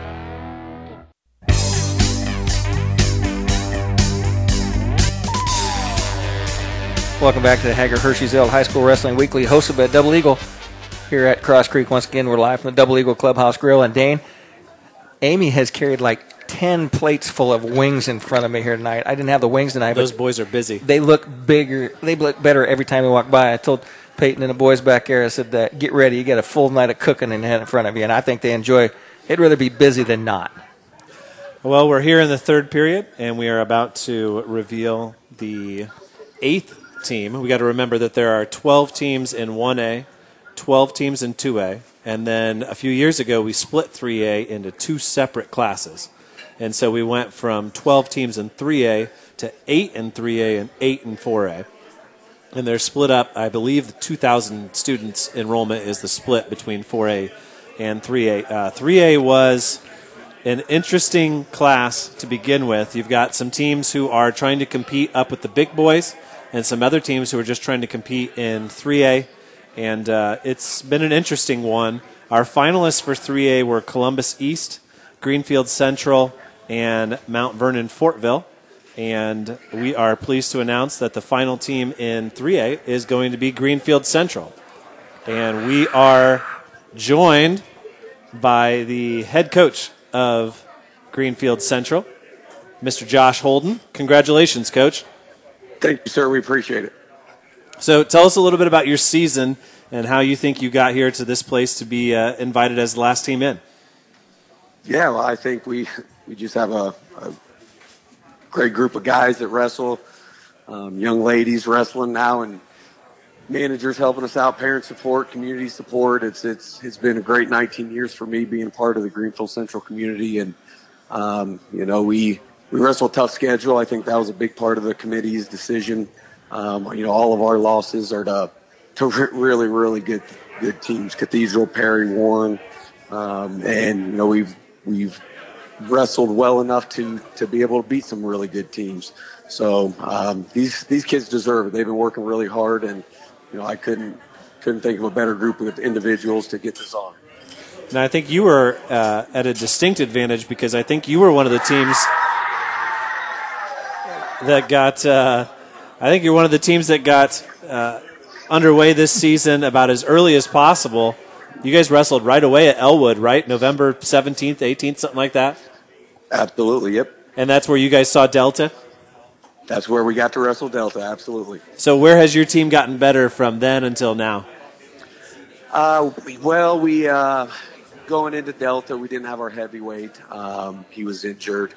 Welcome back to the Hager Hirschy Zelt High School Wrestling Weekly, hosted by Double Eagle here at Cross Creek. Once again, we're live from the Double Eagle Clubhouse Grill. And Dane, Amy has carried like 10 plates full of wings in front of me here tonight. I didn't have the wings tonight, Those boys are busy. they look bigger. They look better every time we walk by. I told Peyton and the boys back there, I said, that, get ready. You got a full night of cooking in in front of you. And I think they enjoy They'd rather be busy than not. Well, we're here in the third period, and we are about to reveal the eighth team. We got to remember that there are 12 teams in 1A, 12 teams in 2A, and then a few years ago we split 3A into two separate classes. And so we went from 12 teams in 3A to 8 in 3A and 8 in 4A. And they're split up, I believe the 2,000 students enrollment is the split between 4A and 3A. Uh, 3A was an interesting class to begin with. You've got some teams who are trying to compete up with the big boys, and some other teams who are just trying to compete in 3A. And uh, it's been an interesting one. Our finalists for 3A were Columbus East, Greenfield Central, and Mount Vernon Fortville. And we are pleased to announce that the final team in 3A is going to be Greenfield Central. And we are joined by the head coach of Greenfield Central, Mr. Josh Holden. Congratulations, coach. Thank you, sir. We appreciate it. So tell us a little bit about your season and how you think you got here to this place to be uh, invited as the last team in. Yeah, well, I think we we just have a, a great group of guys that wrestle, um, young ladies wrestling now, and managers helping us out, parent support, community support. It's it's it's been a great 19 years for me being part of the Greenfield Central community, and um, you know we we wrestle a tough schedule. I think that was a big part of the committee's decision. Um, you know, all of our losses are to to re- really really good good teams: Cathedral, Perry, Warren, um, and you know we've we've wrestled well enough to to be able to beat some really good teams. So um, these these kids deserve it. They've been working really hard, and you know I couldn't couldn't think of a better group of individuals to get this on. Now, I think you were uh, at a distinct advantage because I think you were one of the teams that got. Uh, I think you're one of the teams that got uh, underway this season about as early as possible. You guys wrestled right away at Elwood, right? November 17th, 18th, something like that? Absolutely, yep. And that's where you guys saw Delta? That's where we got to wrestle Delta, absolutely. So, where has your team gotten better from then until now? Uh, well, we uh, going into Delta, we didn't have our heavyweight. Um, he was injured,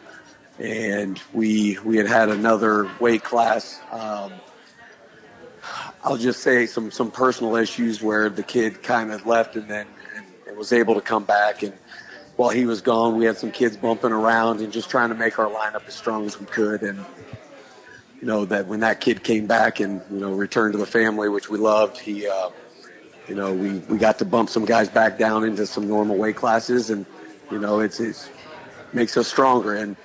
and we we had had another weight class. Um, I'll just say some some personal issues where the kid kind of left and then and, was able to come back. And while he was gone, we had some kids bumping around and just trying to make our lineup as strong as we could. And you know that when that kid came back and you know returned to the family, which we loved, he. Uh, you know, we, we got to bump some guys back down into some normal weight classes, and you know, it's, it's makes us stronger. And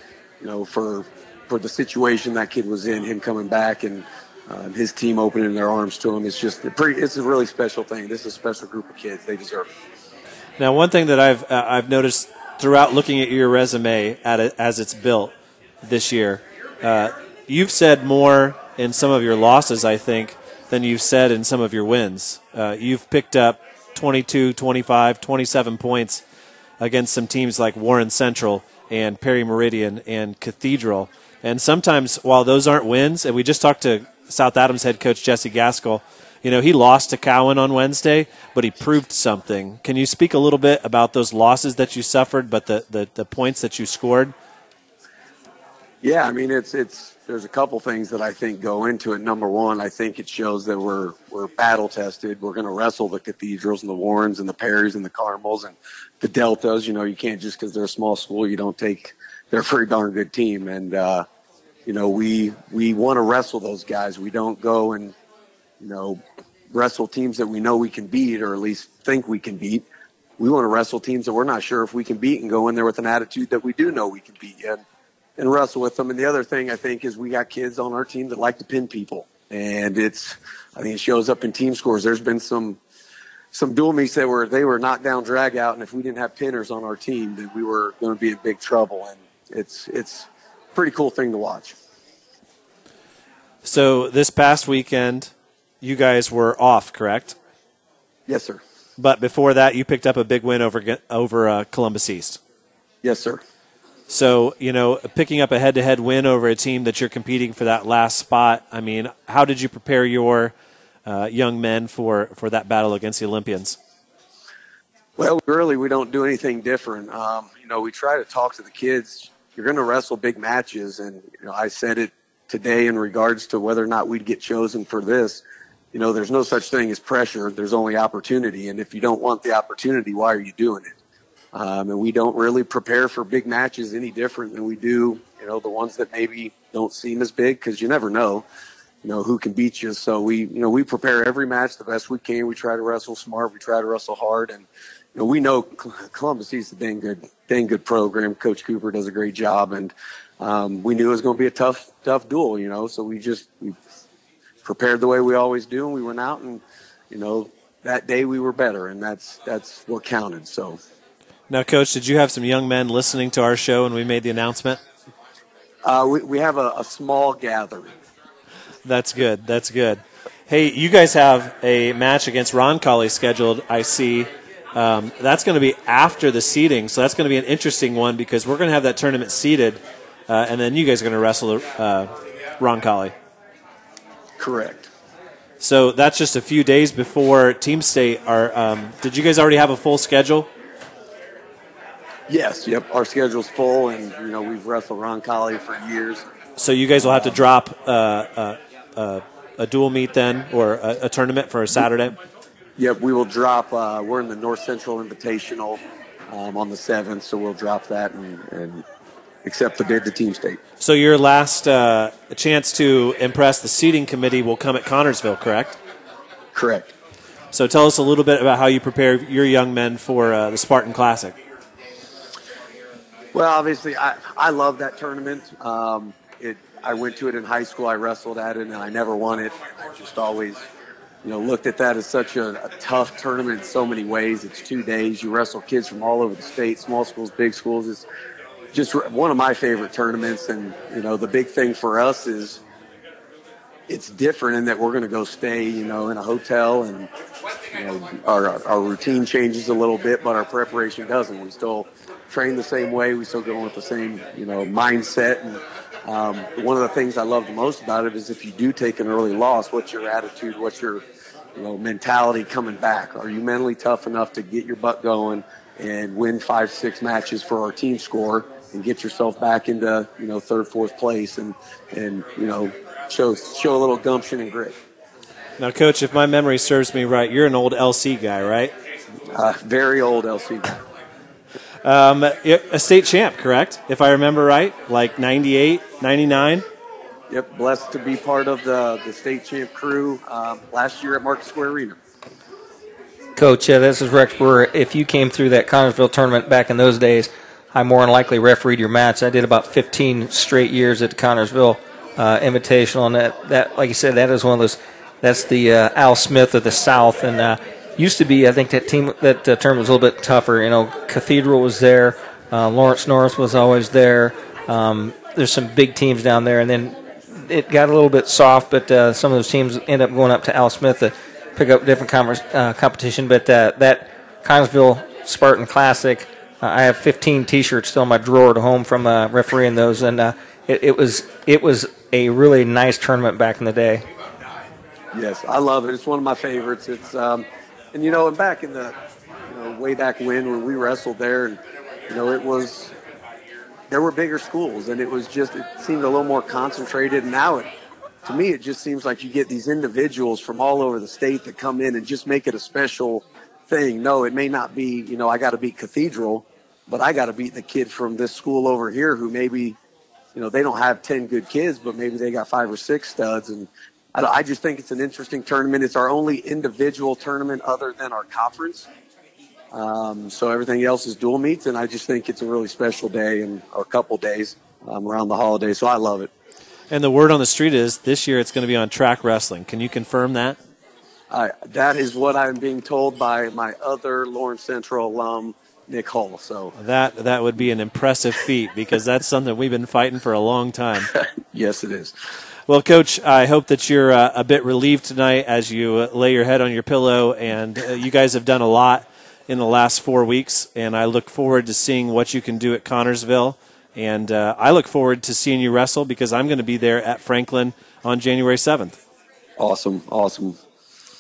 you know, for for the situation that kid was in, him coming back and uh, his team opening their arms to him, it's just a pretty. It's a really special thing. This is a special group of kids. They deserve it. Now, one thing that I've uh, I've noticed throughout looking at your resume at as it's built this year, uh, you've said more in some of your losses, I think, than you've said in some of your wins. Uh, you've picked up 22, 25, 27 points against some teams like Warren Central and Perry Meridian and Cathedral. And sometimes, while those aren't wins, and we just talked to South Adams head coach Jesse Gaskell, you know, he lost to Cowan on Wednesday, but he proved something. Can you speak a little bit about those losses that you suffered, but the, the, the points that you scored? Yeah, I mean, it's it's there's a couple things that I think go into it. Number one, I think it shows that we're we're battle tested. We're going to wrestle the cathedrals and the Warrens and the Perrys and the Carmels and the Deltas. You know, you can't just because they're a small school, you don't take. They're a (laughs) pretty darn good team, and uh, you know we we want to wrestle those guys. We don't go and you know wrestle teams that we know we can beat, or at least think we can beat. We want to wrestle teams that we're not sure if we can beat, and go in there with an attitude that we do know we can beat. And and wrestle with them. And the other thing I think is we got kids on our team that like to pin people, and it's I think it shows up in team scores. There's been some some dual meets that were they were knocked down, drag out, and if we didn't have pinners on our team, then we were going to be in big trouble. And it's it's pretty cool thing to watch. So this past weekend, you guys were off, correct? Yes, sir. But before that, you picked up a big win over over uh, Columbus East. Yes, sir. So, you know, picking up a head to head win over a team that you're competing for that last spot, I mean, how did you prepare your uh, young men for, for that battle against the Olympians? Well, really, we don't do anything different. Um, you know, we try to talk to the kids. You're going to wrestle big matches, and you know, I said it today in regards to whether or not we'd get chosen for this. You know, there's no such thing as pressure. There's only opportunity, and if you don't want the opportunity, why are you doing it? Um, and we don't really prepare for big matches any different than we do, you know, the ones that maybe don't seem as big because you never know, you know, who can beat you. So we, you know, we prepare every match the best we can. We try to wrestle smart. We try to wrestle hard. And, you know, we know Columbus is a dang good, dang good program. Coach Cooper does a great job. And um, we knew it was going to be a tough, tough duel, you know, so we just, we prepared the way we always do. And we went out and, you know, that day we were better and that's, that's what counted. So, now, Coach, did you have some young men listening to our show when we made the announcement? Uh, we, we have a, a small gathering. That's good. That's good. Hey, you guys have a match against Roncalli scheduled, I see. Um, that's going to be after the seeding, so that's going to be an interesting one because we're going to have that tournament seeded, uh, and then you guys are going to wrestle uh, Roncalli. Correct. So that's just a few days before Team State. Are um, did you guys already have a full schedule? Yes, yep. Our schedule's full, and you know we've wrestled Ron Roncalli for years. So you guys will have to drop uh, uh, uh, a dual meet then, or a, a, tournament for a Saturday. Yep, we will drop. Uh, we're in the North Central Invitational um, on the seventh, so we'll drop that and, and, accept the bid to Team State. So your last uh, chance to impress the seating committee will come at Connersville, correct? Correct. So tell us a little bit about how you prepare your young men for uh, the Spartan Classic. Well, obviously, I, I love that tournament. Um, it, I went to it in high school. I wrestled at it, and I never won it. I just always, you know, looked at that as such a, a, tough tournament in so many ways. It's two days. You wrestle kids from all over the state, small schools, big schools. It's just one of my favorite tournaments. And you know, the big thing for us is it's different in that we're going to go stay, you know, in a hotel and you know, our, our routine changes a little bit, but our preparation doesn't. We still train the same way. We still go with the same, you know, mindset. And um, one of the things I love the most about it is if you do take an early loss, what's your attitude? What's your, you know, mentality coming back? Are you mentally tough enough to get your butt going and win five, six matches for our team score and get yourself back into, you know, third, fourth place and, and, you know, show show a little gumption and grit. Now, coach, if my memory serves me right, you're an old LC guy, right? Uh, very old LC guy. Um, a state champ, correct? If I remember right, like 98, 99? Yep, blessed to be part of the, the state champ crew um, last year at Market Square Arena. Coach, uh, this is Rex Brewer. If you came through that Connersville tournament back in those days, I more than likely refereed your match. I did about 15 straight years at the Connersville uh, Invitational, and that, that, like you said, that is one of those. That's the uh, Al Smith of the South, and uh, used to be. I think that team that uh, term was a little bit tougher. You know, Cathedral was there, uh, Lawrence North was always there. Um, there's some big teams down there, and then it got a little bit soft. But uh, some of those teams end up going up to Al Smith to pick up different commerce, uh, competition. But uh, that Connersville Spartan Classic, uh, I have 15 T-shirts still in my drawer at home from uh, refereeing those, and it, it was it was a really nice tournament back in the day. Yes, I love it. It's one of my favorites. It's um, and you know, and back in the you know way back when when we wrestled there, and you know it was there were bigger schools, and it was just it seemed a little more concentrated. And now it to me it just seems like you get these individuals from all over the state that come in and just make it a special thing. No, it may not be you know I got to beat Cathedral, but I got to beat the kid from this school over here who maybe you know they don't have 10 good kids but maybe they got five or six studs and I, I just think it's an interesting tournament it's our only individual tournament other than our conference um, so everything else is dual meets and i just think it's a really special day and or a couple days um, around the holidays so i love it And the word on the street is this year it's going to be on track wrestling. Can you confirm that? I, that is what i'm being told by my other lawrence central alum nick hull so That that would be an impressive feat because that's something we've been fighting for a long time. (laughs) yes it is Well, Coach, I hope that you're uh, a bit relieved tonight as you uh, lay your head on your pillow. And uh, you guys have done a lot in the last four weeks, and I look forward to seeing what you can do at Connersville. And uh, I look forward to seeing you wrestle because I'm going to be there at Franklin on January 7th. awesome awesome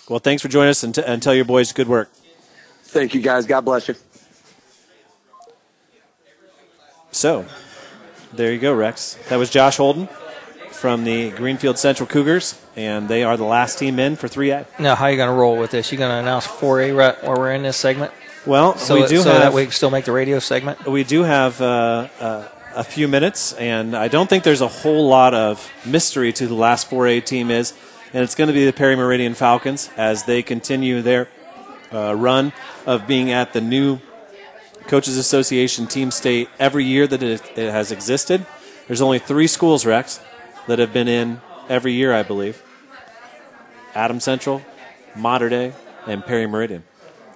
Well, thanks for joining us and, t- and tell your boys good work. thank you guys god bless you So, there you go, Rex. That was Josh Holden from the Greenfield Central Cougars, and they are the last team in for 3A. Now, how are you going to roll with this? You going to announce 4A right while we're in this segment? Well, so, we do so have that we can still make the radio segment. We do have uh, uh, a few minutes, and I don't think there's a whole lot of mystery to the last 4A team is, and it's going to be the Perry Meridian Falcons as they continue their uh, run of being at the new Coaches Association team state every year that it, it has existed. There's only three schools, Rex, that have been in every year, I believe. Adam Central, Mater Day, and Perry Meridian.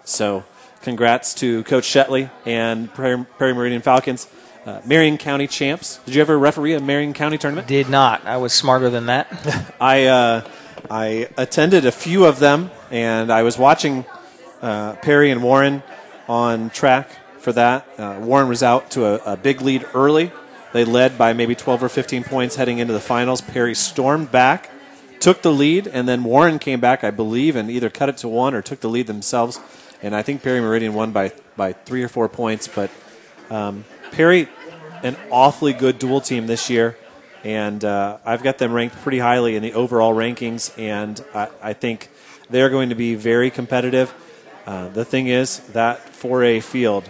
So, congrats to Coach Shetley and Perry, Perry Meridian Falcons, uh, Marion County champs. Did you ever referee a Marion County tournament? Did not. I was smarter than that. (laughs) I uh, I attended a few of them, and I was watching uh, Perry and Warren on track for that. Uh, Warren was out to a, a big lead early. They led by maybe 12 or 15 points heading into the finals. Perry stormed back, took the lead, and then Warren came back, I believe, and either cut it to one or took the lead themselves. And I think Perry Meridian won by, by three or four points. But um, Perry, an awfully good dual team this year. And uh, I've got them ranked pretty highly in the overall rankings. And I, I think they're going to be very competitive. Uh, the thing is, that 4A field,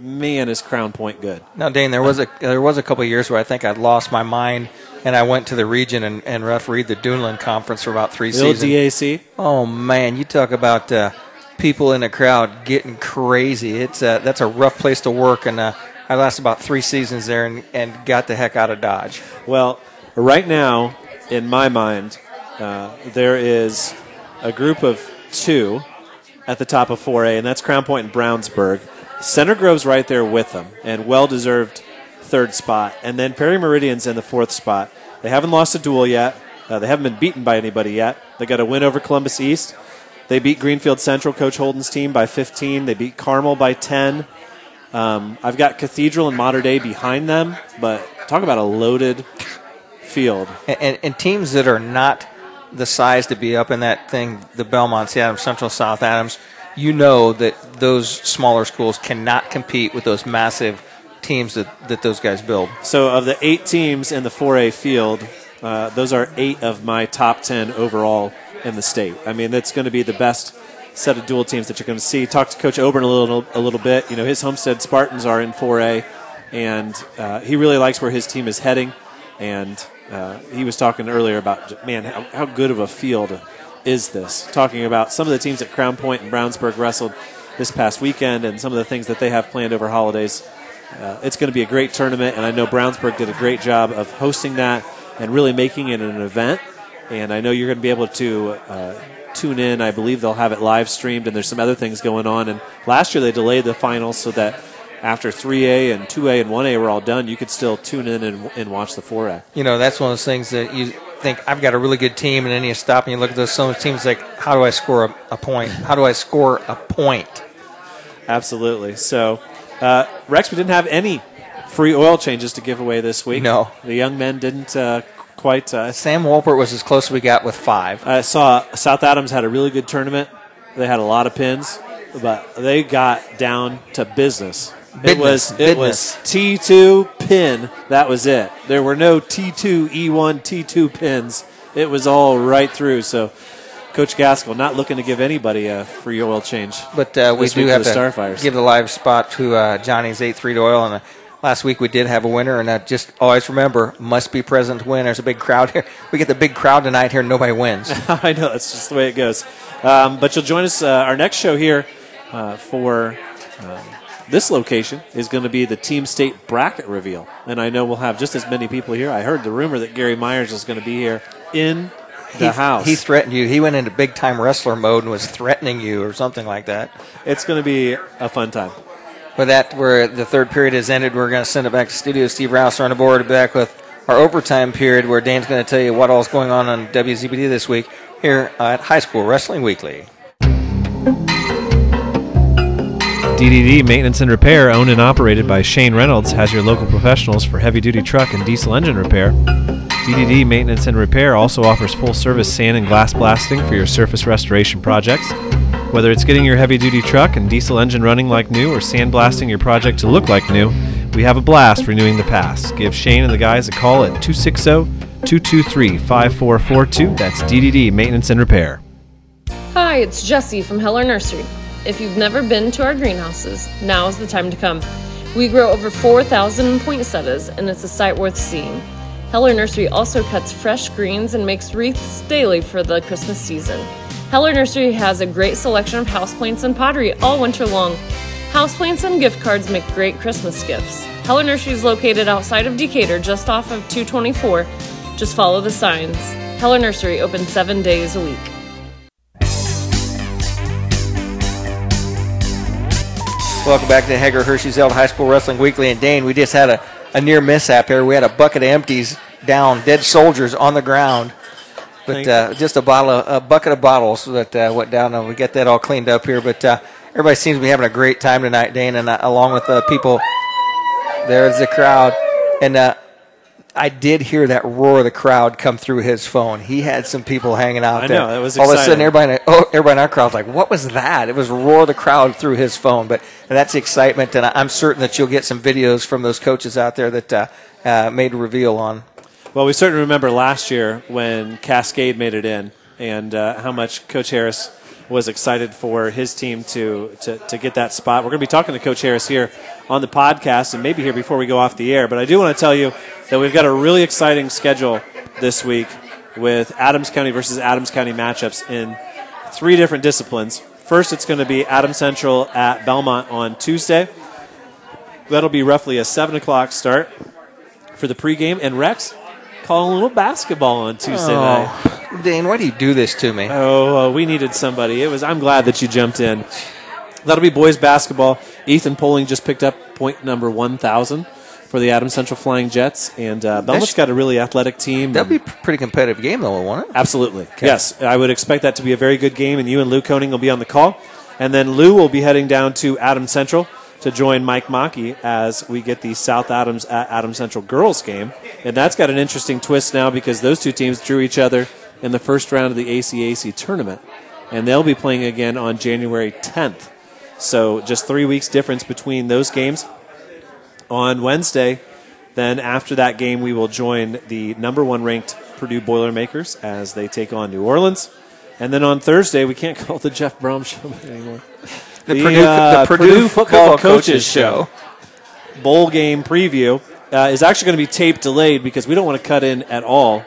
man, is Crown Point good. Now, Dane, there was a there was a couple of years where I think I'd lost my mind, and I went to the region and, and refereed the Duneland Conference for about three The seasons. DAC? Oh man, you talk about uh, people in the crowd getting crazy. It's uh, that's a rough place to work, and uh, I lasted about three seasons there and, and got the heck out of Dodge. Well, right now, in my mind, uh, there is a group of two at the top of 4A, and that's Crown Point and Brownsburg. Center Grove's right there with them, and well deserved third spot, and then Perry Meridian's in the fourth spot. They haven't lost a duel yet. Uh, they haven't been beaten by anybody yet. They got a win over Columbus East. They beat Greenfield Central, Coach Holden's team, by 15. They beat Carmel by 10. Um, I've got Cathedral and Mater Dei behind them, but talk about a loaded field. And, and, and teams that are not the size to be up in that thing, the Bellmonts, the Adams Central, South Adams, you know that those smaller schools cannot compete with those massive teams that, that those guys build. So, of the eight teams in the 4A field, uh, those are eight of my top 10 overall in the state. I mean, that's going to be the best set of dual teams that you're going to see. Talk to Coach Oburn a little, a little bit. You know, his Homestead Spartans are in 4A, and uh, he really likes where his team is heading. And uh, he was talking earlier about, man, how, how good of a field is this? Talking about some of the teams at Crown Point and Brownsburg wrestled this past weekend and some of the things that they have planned over holidays. Uh, it's going to be a great tournament, and I know Brownsburg did a great job of hosting that and really making it an event. And I know you're going to be able to uh, tune in. I believe they'll have it live streamed, and there's some other things going on. And last year they delayed the finals so that after 3A and 2A and 1A were all done, you could still tune in and, and watch the 4A. You know, that's one of those things that you think I've got a really good team, and then you stop and you look at those some teams like, how do I score a, a point? How do I score a point? Absolutely. So, uh, Rex, we didn't have any free oil changes to give away this week. No, the young men didn't uh, quite. Uh, Sam Wolpert was as close as we got with five. I saw South Adams had a really good tournament. They had a lot of pins, but they got down to business. It was it was T two pin. That was it. There were no T two E one T two pins. It was all right through. So, Coach Gaskell not looking to give anybody a free oil change. But uh, we do have the to Starfires. give the live spot to uh, Johnny's eight three oil, and uh, last week we did have a winner. And uh, just always remember, must be present to win. There's a big crowd here. (laughs) We get the big crowd tonight here. Nobody wins. (laughs) I know that's just the way it goes. Um, but you'll join us. Uh, our next show here uh, for um, this location is going to be the team state bracket reveal, and I know we'll have just as many people here. I heard the rumor that Gary Myers is going to be here in the he, house. He threatened you. He went into big time wrestler mode and was threatening you or something like that. It's going to be a fun time. With that, where the third period has ended, we're going to send it back to studio. Steve Rouse on the board, back with our overtime period, where Dan's going to tell you what all's going on on WZBD this week here at High School Wrestling Weekly. DDD Maintenance and Repair, owned and operated by Shane Reynolds, has your local professionals for heavy duty truck and diesel engine repair. DDD Maintenance and Repair also offers full service sand and glass blasting for your surface restoration projects. Whether it's getting your heavy duty truck and diesel engine running like new or sandblasting your project to look like new, we have a blast renewing the past. Give Shane and the guys a call at 260 223 5442. That's DDD Maintenance and Repair. Hi, it's Jesse from Heller Nursery. If you've never been to our greenhouses, now is the time to come. We grow over 4,000 poinsettias, and it's a sight worth seeing. Heller Nursery also cuts fresh greens and makes wreaths daily for the Christmas season. Heller Nursery has a great selection of houseplants and pottery all winter long. Houseplants and gift cards make great Christmas gifts. Heller Nursery is located outside of Decatur, just off of 224. Just follow the signs. Heller Nursery opens seven days a week. Welcome back to Hager Hirschy's High School Wrestling Weekly. And Dane, we just had a, a near mishap here. We had a bucket of empties down, dead soldiers on the ground. But uh, just a bottle, of, a bucket of bottles that uh, went down, and we get that all cleaned up here. But uh, everybody seems to be having a great time tonight, Dane, and uh, along with the people. There's the crowd, and uh, I did hear that roar of the crowd come through his phone. He had some people hanging out I there. know, that was all of a sudden exciting. everybody, in- oh, everybody in our crowd's like, "What was that?" It was roar of the crowd through his phone. But that's the excitement, and I'm certain that you'll get some videos from those coaches out there that uh, uh, made a reveal on. Well, we certainly remember last year when Cascade made it in, and uh, how much Coach Harris was excited for his team to, to, to get that spot. We're going to be talking to Coach Harris here on the podcast and maybe here before we go off the air. But I do want to tell you that we've got a really exciting schedule this week with Adams County versus Adams County matchups in three different disciplines. First, it's going to be Adams Central at Bellmont on Tuesday. That'll be roughly a 7 o'clock start for the pregame. And Rex calling a little basketball on Tuesday oh. night. Dane, why do you do this to me? Oh, uh, we needed somebody. It was. I'm glad that you jumped in. That'll be boys basketball. Ethan Poling just picked up point number 1,000 for the Adams Central Flying Jets. And uh, Bellmont's got a really athletic team. That'd be a pretty competitive game, though, won't it? Absolutely. Yes, I would expect that to be a very good game, and you and Lou Koning will be on the call. And then Lou will be heading down to Adams Central to join Mike Mackey as we get the South Adams at Adams Central girls game. And that's got an interesting twist now because those two teams drew each other in the first round of the ACAC tournament. And they'll be playing again on January 10th. So just three weeks difference between those games. On Wednesday, then after that game, we will join the number one ranked Purdue Boilermakers as they take on New Orleans. And then on Thursday, we can't (laughs) call it the Jeff Brohm show anymore. The Purdue- the Purdue Football Coaches Show. bowl game preview uh, is actually going to be tape delayed because we don't want to cut in at all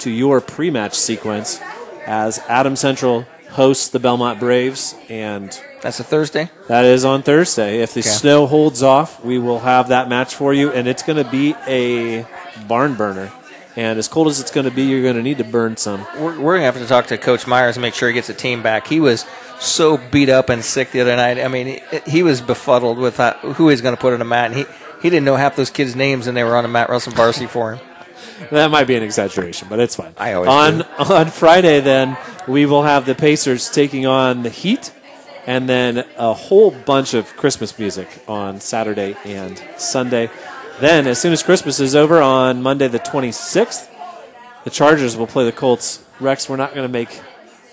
to your pre-match sequence as Adam Central hosts the Bellmont Braves and That's a Thursday. that is on Thursday. If the Okay. snow holds off, we will have that match for you, and it's going to be a barn burner. And as cold as it's going to be, you're going to need to burn some. We're, we're going to have to talk to Coach Myers and make sure he gets the team back. He was so beat up and sick the other night. I mean, he, was befuddled with uh, who he's going to put on the mat. And he, he didn't know half those kids' names, and they were on the mat wrestling varsity for him. (laughs) That might be an exaggeration, but it's fine. I always on do. (laughs) on Friday, then we will have the Pacers taking on the Heat, and then a whole bunch of Christmas music on Saturday and Sunday. Then, as soon as Christmas is over on Monday the 26th, the Chargers will play the Colts. Rex, we're not going to make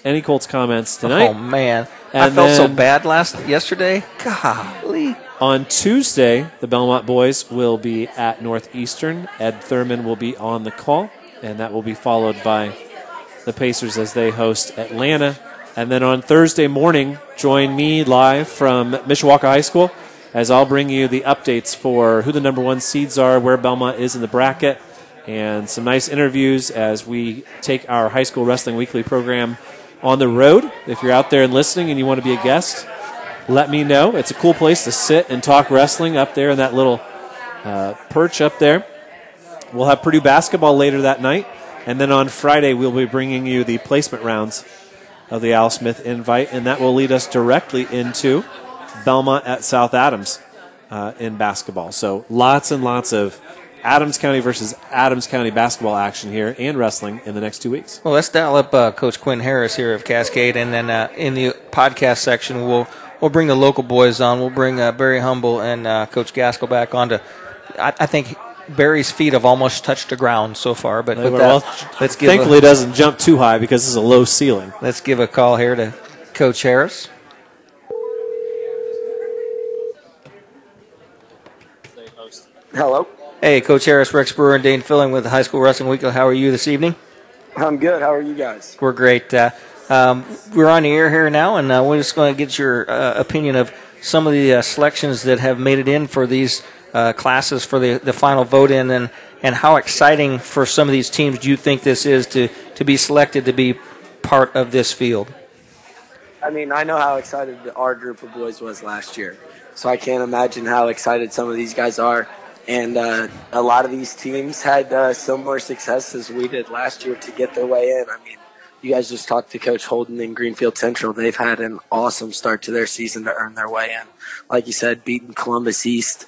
any Colts comments tonight. Oh man, I And felt so bad last yesterday. Golly. On Tuesday, the Bellmont boys will be at Northeastern. Ed Thurman will be on the call, and that will be followed by the Pacers as they host Atlanta. And then on Thursday morning, join me live from Mishawaka High School as I'll bring you the updates for who the number one seeds are, where Bellmont is in the bracket, and some nice interviews as we take our high school wrestling weekly program on the road. If you're out there and listening and you want to be a guest, let me know. It's a cool place to sit and talk wrestling up there in that little uh, perch up there. We'll have Purdue basketball later that night. And then on Friday, we'll be bringing you the placement rounds of the Al Smith invite. And that will lead us directly into Bellmont at South Adams uh, in basketball. So lots and lots of Adams County versus Adams County basketball action here and wrestling in the next two weeks. Well, let's dial up uh, Coach Quinn Harris here of Cascade, and then uh, in the podcast section, we'll we'll bring the local boys on. We'll bring uh, Barry Humble and uh, Coach Gaskell back on to. I, I think Barry's feet have almost touched the ground so far, but with Well, that, let's give. thankfully, a, it doesn't jump too high because this is a low ceiling. Let's give a call here to Coach Harris. Hello. Hey, Coach Harris, Rex Brewer, and Dane Filling with the High School Wrestling Weekly. How are you this evening? I'm good. How are you guys? We're great. Uh, um, we're on the air here now, and uh, we're just going to get your uh, opinion of some of the uh, selections that have made it in for these uh, classes for the, the final vote in, and, and how exciting for some of these teams do you think this is to, to be selected to be part of this field? I mean, I know how excited our group of boys was last year, so I can't imagine how excited some of these guys are. And uh, a lot of these teams had uh, similar success as we did last year to get their way in. I mean, you guys just talked to Coach Holden in Greenfield Central. They've had an awesome start to their season to earn their way in. Like you said, beating Columbus East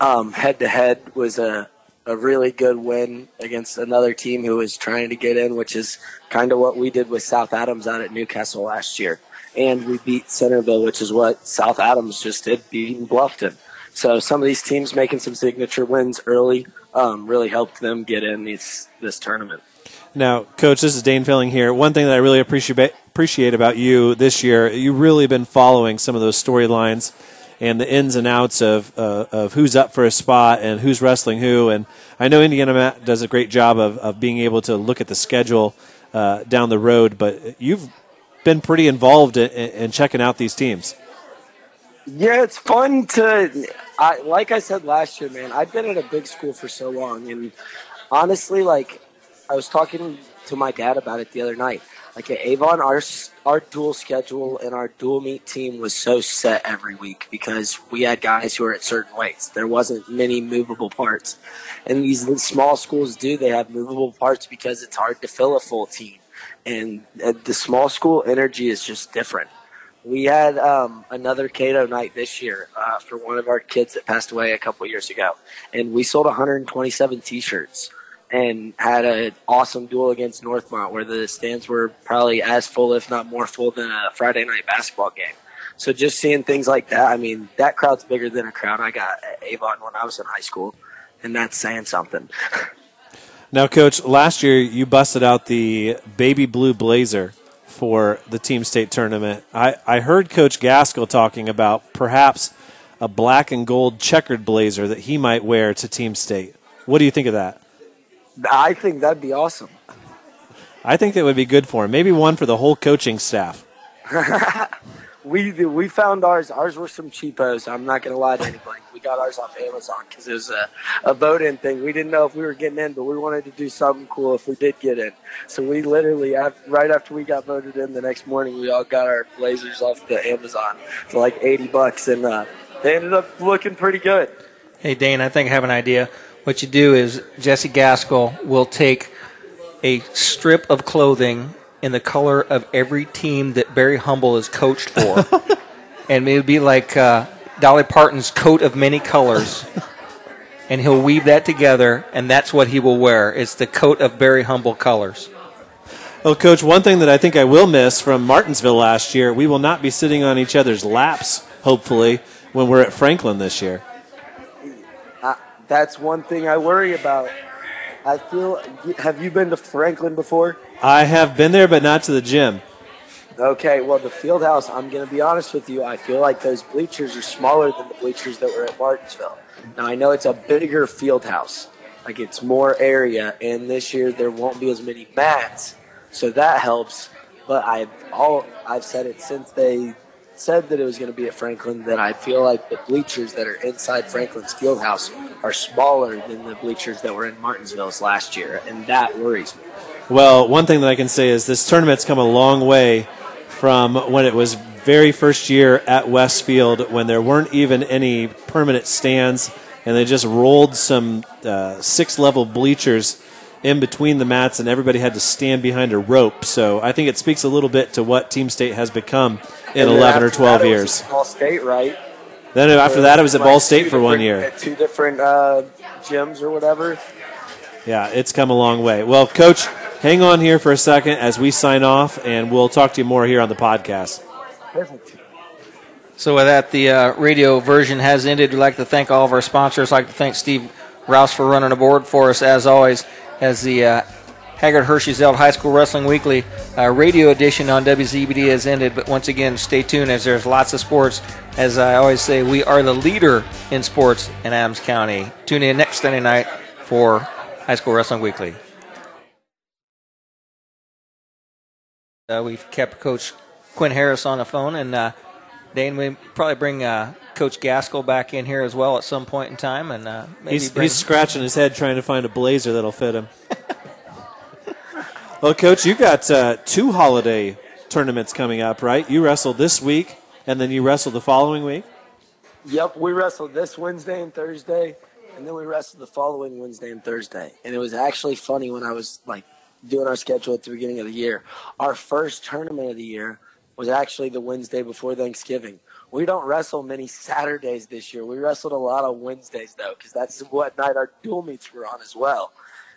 head to head was a, a really good win against another team who was trying to get in, which is kind of what we did with South Adams out at Newcastle last year. And we beat Centerville, which is what South Adams just did, beating Bluffton. So some of these teams making some signature wins early um, really helped them get in these, this tournament. Now, Coach, this is Dane Filling here. One thing that I really appreciate appreciate about you this year, you've really been following some of those storylines and the ins and outs of uh, of who's up for a spot and who's wrestling who. And I know Indiana does a great job of, of being able to look at the schedule uh, down the road, but you've been pretty involved in, in checking out these teams. Yeah, it's fun to. I like I said last year, man. I've been at a big school for so long, and honestly, like I was talking to my dad about it the other night. Like at Avon, our our dual schedule and our dual meet team was so set every week because we had guys who were at certain weights. There wasn't many movable parts, and these small schools do. They have movable parts because it's hard to fill a full team, and the small school energy is just different. We had um, another Cato night this year uh, for one of our kids that passed away a couple years ago, and we sold 127 T-shirts and had an awesome duel against Northmont where the stands were probably as full, if not more full, than a Friday night basketball game. So just seeing things like that, I mean, that crowd's bigger than a crowd I got at Avon when I was in high school, and that's saying something. (laughs) Now, Coach, last year you busted out the baby blue blazer for the team state tournament. I, I heard Coach Gaskell talking about perhaps a black and gold checkered blazer that he might wear to team state. What do you think of that? I think that'd be awesome. I think that would be good for him. Maybe one for the whole coaching staff. (laughs) we we found ours. Ours were some cheapos. I'm not gonna lie to anybody. We got ours off Amazon because it was a, a vote-in thing. We didn't know if we were getting in, but we wanted to do something cool if we did get in. So we literally, right after we got voted in, the next morning we all got our blazers off the Amazon for like 80 bucks, and uh, they ended up looking pretty good. Hey Dane, I think I have an idea. What you do is Jesse Gaskell will take a strip of clothing in the color of every team that Barry Humble is coached for. (laughs) and it would be like uh, Dolly Parton's coat of many colors. and he'll weave that together, and that's what he will wear. It's the coat of Barry Humble colors. Well, Coach, one thing that I think I will miss from Martinsville last year, we will not be sitting on each other's laps, hopefully, when we're at Franklin this year. That's one thing I worry about. I feel. Have you been to Franklin before? I have been there, but not to the gym. Okay, well, the field house, I'm going to be honest with you. I feel like those bleachers are smaller than the bleachers that were at Martinsville. Now, I know it's a bigger field house, like it's more area, and this year there won't be as many mats, so that helps. But I've all I've said it since they said that it was going to be at Franklin that I feel like the bleachers that are inside Franklin's field house are smaller than the bleachers that were in Martinsville's last year, and that worries me. Well, one thing that I can say is this tournament's come a long way from when it was very first year at Westfield when there weren't even any permanent stands and they just rolled some uh, six level bleachers in between the mats and everybody had to stand behind a rope. So I think it speaks a little bit to what Team State has become in 11 or 12 years. Ball State, right? Then after that, it was at Ball State for one year. Two different uh, gyms or whatever. Yeah, it's come a long way. Well, Coach, hang on here for a second as we sign off, and we'll talk to you more here on the podcast. Perfect. So with that, the uh, radio version has ended. We'd like to thank all of our sponsors. I'd like to thank Steve Rouse for running the board for us, as always, as the uh, Haggard Hirschy Zelt High School Wrestling Weekly uh, radio edition on WZBD has ended. But once again, stay tuned as there's lots of sports. As I always say, we are the leader in sports in Adams County. Tune in next Sunday night for High School Wrestling Weekly. Uh, we've kept Coach Quinn Harris on the phone, and uh, Dane, we probably bring uh, Coach Gaskell back in here as well at some point in time, and uh, maybe he's, he's scratching his head trying to find a blazer that'll fit him. (laughs) well, Coach, you got uh, two holiday tournaments coming up, right? You wrestle this week, and then you wrestle the following week. Yep, we wrestled this Wednesday and Thursday, and then we wrestled the following Wednesday and Thursday. And it was actually funny when I was like doing our schedule at the beginning of the year. Our first tournament of the year was actually the Wednesday before Thanksgiving. We don't wrestle many Saturdays this year. We wrestled a lot of Wednesdays though, because that's what night our dual meets were on as well.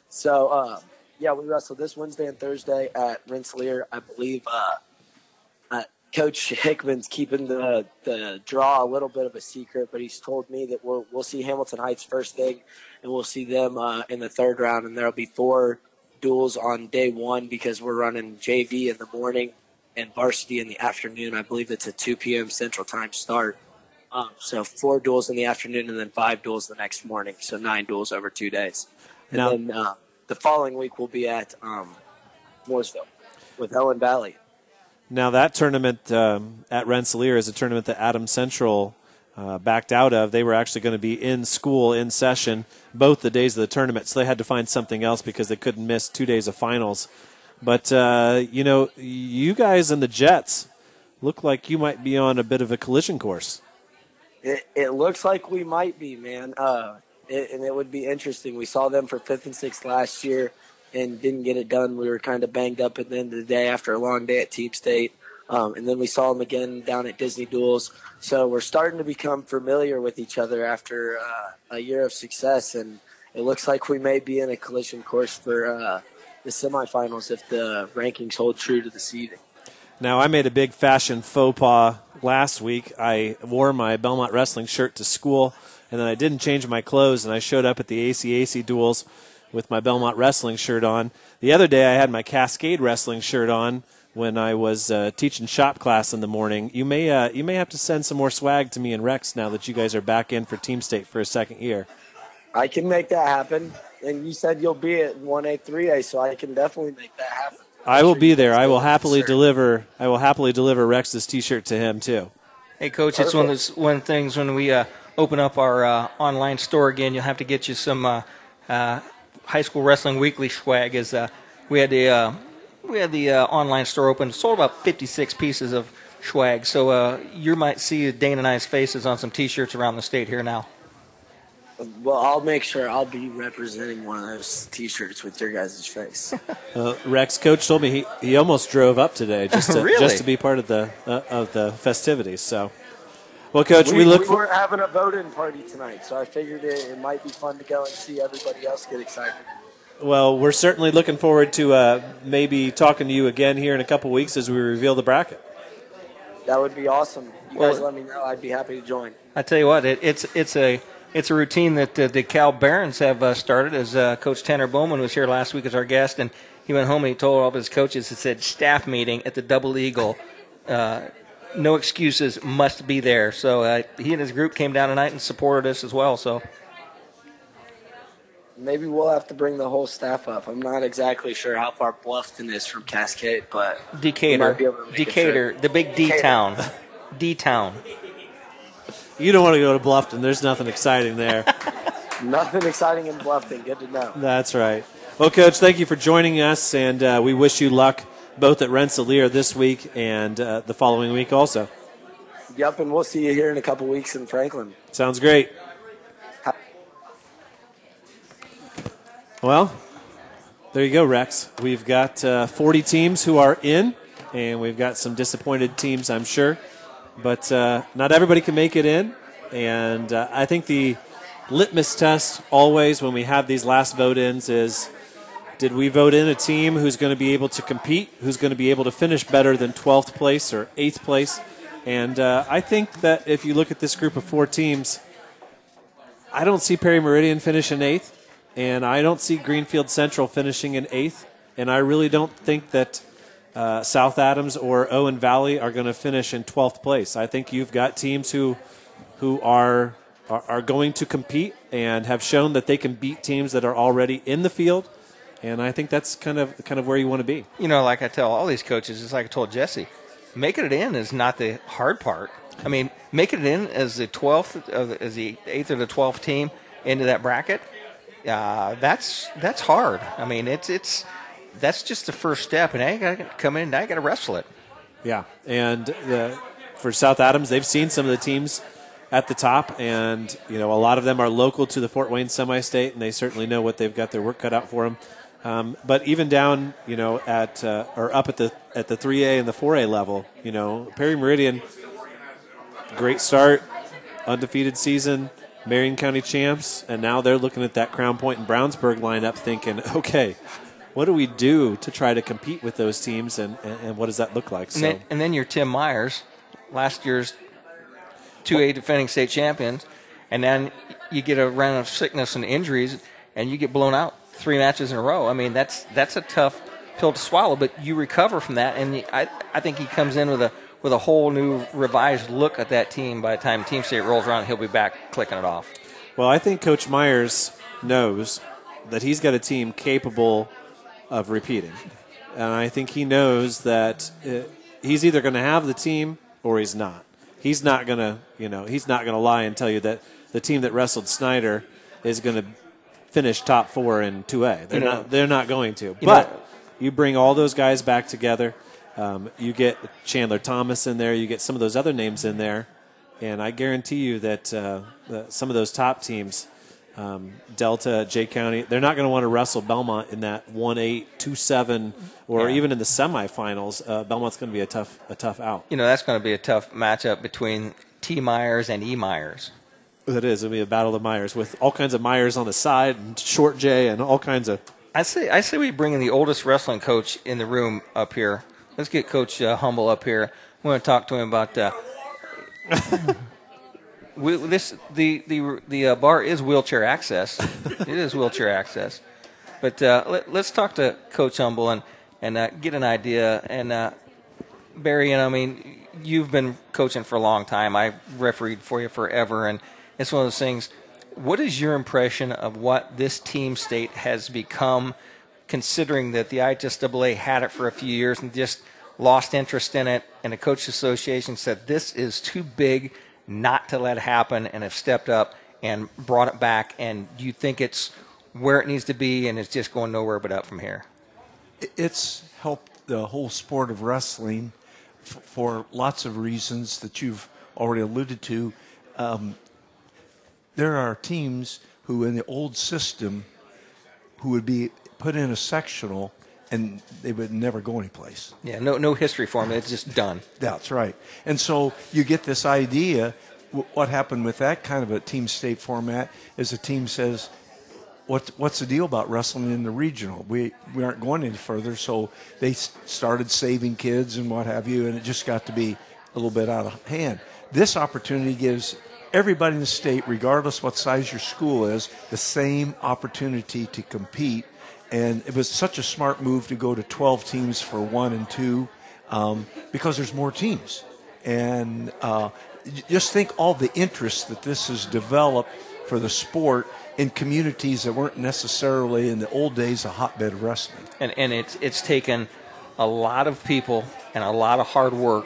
So uh, yeah, we wrestle this Wednesday and Thursday at Rensselaer. I believe uh, uh, Coach Hickman's keeping the the draw a little bit of a secret, but he's told me that we'll we'll see Hamilton Heights first thing, and we'll see them uh, in the third round, and there'll be four duels on day one because we're running JV in the morning and varsity in the afternoon. I believe it's a 2 p.m. Central Time start. Um, so four duels in the afternoon and then five duels the next morning. So nine duels over two days. And Now- then uh, the following week we'll be at um, Mooresville with Owen Valley. Now that tournament um, at Rensselaer is a tournament that Adams Central uh, backed out of. They were actually going to be in school in session both the days of the tournament, so they had to find something else because they couldn't miss two days of finals. But uh, you know, you guys and the Jets look like you might be on a bit of a collision course. It, it looks like we might be, man. Uh, it, and it would be interesting. We saw them for fifth and sixth last year and didn't get it done. We were kind of banged up at the end of the day after a long day at Team State. Um, and then we saw them again down at Disney Duels. So we're starting to become familiar with each other after uh, a year of success, and it looks like we may be in a collision course for uh, the semifinals if the rankings hold true to the seeding. Now, I made a big fashion faux pas last week. I wore my Bellmont Wrestling shirt to school, and then I didn't change my clothes, and I showed up at the ACAC duels with my Bellmont Wrestling shirt on. The other day, I had my Cascade Wrestling shirt on when I was uh, teaching shop class in the morning. You may uh, you may have to send some more swag to me and Rex now that you guys are back in for Team State for a second year. I can make that happen. And you said you'll be at 1A, 3A, so I can definitely make that happen. I will be there. I will happily deliver. I will happily deliver Rex's T-shirt to him too. Hey, coach, it's one of those one things when we uh, open up our uh, online store again. You'll have to get you some uh, uh high school wrestling weekly swag. As uh, we had the uh, we had the online store open, sold about 56 pieces of swag. So you might see Dane and I's faces on some T-shirts around the state here now. Well, I'll make sure I'll be representing one of those T-shirts with your guys' face. (laughs) uh, Rex, coach told me he, he almost drove up today just to (laughs) really? just to be part of the uh, of the festivities. So, well, coach, we, we look. We for- weren't having a voting party tonight, so I figured it, it might be fun to go and see everybody else get excited. well, we're certainly looking forward to uh, maybe talking to you again here in a couple weeks as we reveal the bracket. That would be awesome. You Well- guys let me know. I'd be happy to join. I tell you what, it, it's it's a it's a routine that uh, the Cal Barons have uh, started. As uh, Coach Tanner Bowman was here last week as our guest, and he went home and he told all of his coaches, he said, staff meeting at the Double Eagle. Uh, no excuses, must be there. So uh, he and his group came down tonight and supported us as well. So Maybe we'll have to bring the whole staff up. I'm not exactly sure how far Bluffton is from Cascade, but Decatur, might be able to make Decatur, the big D town, D town. You don't want to go to Bluffton. There's nothing exciting there. (laughs) Nothing exciting in Bluffton. Good to know. That's right. Well, coach, thank you for joining us, and uh, we wish you luck both at Rensselaer this week and uh, the following week also. Yep, and we'll see you here in a couple weeks in Franklin. Sounds great. Well, there you go, Rex. We've got uh, 40 teams who are in, and we've got some disappointed teams, I'm sure. But uh, not everybody can make it in. And uh, I think the litmus test always when we have these last vote ins is did we vote in a team who's going to be able to compete, who's going to be able to finish better than 12th place or 8th place? And uh, I think that if you look at this group of four teams, I don't see Perry Meridian finishing eighth, and I don't see Greenfield Central finishing in eighth, and I really don't think that uh, South Adams or Owen Valley are going to finish in 12th place. I think you've got teams who who are, are are going to compete and have shown that they can beat teams that are already in the field, and I think that's kind of kind of where you want to be. You know, like I tell all these coaches, it's like I told Jesse, making it in is not the hard part. I mean, making it in as the twelfth, as the eighth or the twelfth team into that bracket, uh, that's that's hard. I mean, it's it's that's just the first step, and I got to come in, and I got to wrestle it. Yeah, and the, for South Adams, they've seen some of the teams at the top, and you know a lot of them are local to the Fort Wayne semi-state, and they certainly know what they've got their work cut out for them. Um, but even down, you know, at uh, or up at the at the 3A and the 4A level, you know, Perry Meridian, great start, undefeated season, Marion County champs, and now they're looking at that Crown Point and Brownsburg lineup, thinking, (laughs) okay, what do we do to try to compete with those teams, and, and, and what does that look like? And, then, and then you're Tim Myers, last year's 2A defending state champions, and then you get a round of sickness and injuries, and you get blown out three matches in a row. I mean, that's that's a tough pill to swallow, but you recover from that, and I I think he comes in with a with a whole new revised look at that team. By the time Team State rolls around, he'll be back clicking it off. Well, I think Coach Myers knows that he's got a team capable of repeating. And I think he knows that uh, he's either going to have the team or he's not. He's not going to, you know, he's not going to lie and tell you that the team that wrestled Snider is going to finish top 4 in 2A. They're You know- not they're not going to. You But know- you bring all those guys back together. Um, you get Chandler Thomas in there. You get some of those other names in there, and I guarantee you that uh, the, some of those top teams um, Delta, Jay County. They're not going to want to wrestle Bellmont in that one eight two seven, or Yeah. even in the semifinals. Uh, Bellmont's going to be a tough a tough out. You know, that's going to be a tough matchup between T. Myers and E. Myers. It is. It'll be a battle of Myers with all kinds of Myers on the side and short J and all kinds of. I say, I say we bring in the oldest wrestling coach in the room up here. Let's get Coach uh, Humble up here. We want to talk to him about. Uh, we, this the the the uh, bar is wheelchair access. (laughs) it is wheelchair access, but uh, let, let's talk to Coach Humble and and uh, get an idea. And uh, Barry, know, I mean, you've been coaching for a long time. I've refereed for you forever, and it's one of those things. What is your impression of what this team state has become, considering that the IHSAA had it for a few years and just lost interest in it, and the coach association said this is too big not to let happen, and have stepped up and brought it back. And do you think it's where it needs to be, and it's just going nowhere but up from here? it's helped the whole sport of wrestling f- for lots of reasons that you've already alluded to. Um, there are teams who, in the old system, who would be put in a sectional and they would never go anyplace. Yeah, no no history for them. It's just done. That's right. And so you get this idea. What happened with that kind of a team state format is a team says, what, what's the deal about wrestling in the regional? We, we aren't going any further. So they started saving kids and what have you, and it just got to be a little bit out of hand. This opportunity gives everybody in the state, regardless what size your school is, the same opportunity to compete. And it was such a smart move to go to 12 teams for one and two um, because there's more teams. And uh, just think all the interest that this has developed for the sport in communities that weren't necessarily in the old days a hotbed of wrestling. and and it's it's taken a lot of people and a lot of hard work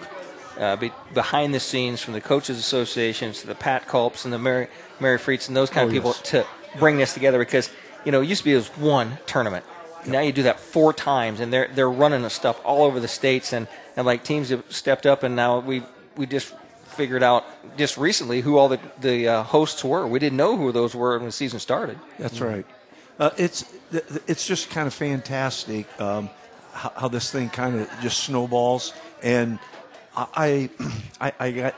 uh, be, behind the scenes from the coaches associations to the Pat Culps and the Mary Mary Freets and those kind of Oh, people yes. to bring this together because you know it used to be it was one tournament. Now you do that four times, and they're they're running the stuff all over the states, and, and like teams have stepped up, and now we we just figured out just recently who all the the uh, hosts were. We didn't know who those were when the season started. That's right. Uh, it's th- th- it's just kind of fantastic um, how, how this thing kind of just snowballs, and I, I (clears throat) I got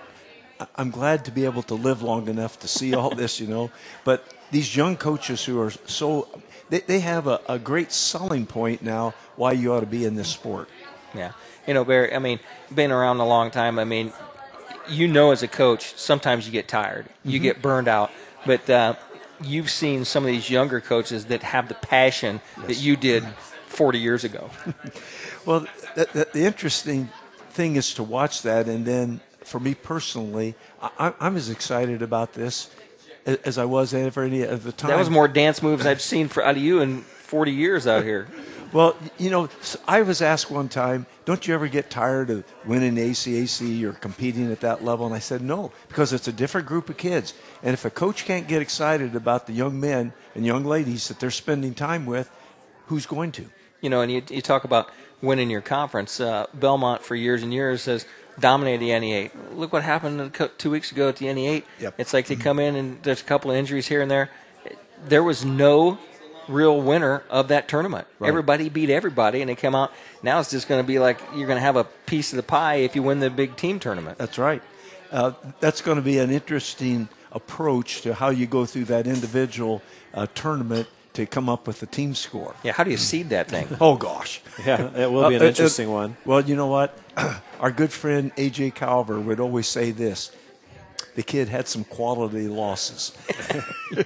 I'm glad to be able to live long enough to see all (laughs) this, you know. But these young coaches who are so they, they have a, a great selling point now why you ought to be in this sport. Yeah. You know, Barry, I mean, been around a long time. I mean, you know, as a coach, sometimes you get tired, you Mhm. get burned out, but uh, you've seen some of these younger coaches that have the passion that you did 40 years ago. (laughs) Well, the, the, the interesting thing is to watch that, and then for me personally, I, I'm as excited about this as I was ever any at the time. That was more dance moves I've seen for, out of you in 40 years out here. (laughs) Well, you know, I was asked one time, "Don't you ever get tired of winning the ACAC or competing at that level?" And I said, "No, because it's a different group of kids, and if a coach can't get excited about the young men and young ladies that they're spending time with, who's going to?" You know, and you, you talk about winning your conference. Uh, Bellmont, for years and years, has dominated the NE8. Look what happened two weeks ago at the NE8. Yep. It's like they come in and there's a couple of injuries here and there. There was no real winner of that tournament. Right. Everybody beat everybody, and they come out. Now it's just going to be like you're going to have a piece of the pie if you win the big team tournament. That's right. Uh, that's going to be an interesting approach to how you go through that individual uh, tournament to come up with a team score. Yeah, how do you seed that thing? (laughs) Oh gosh, Yeah, it will be an Uh, uh, interesting one. Well, you know what? (clears throat) Our good friend AJ Calver would always say this: the kid had some quality losses. (laughs)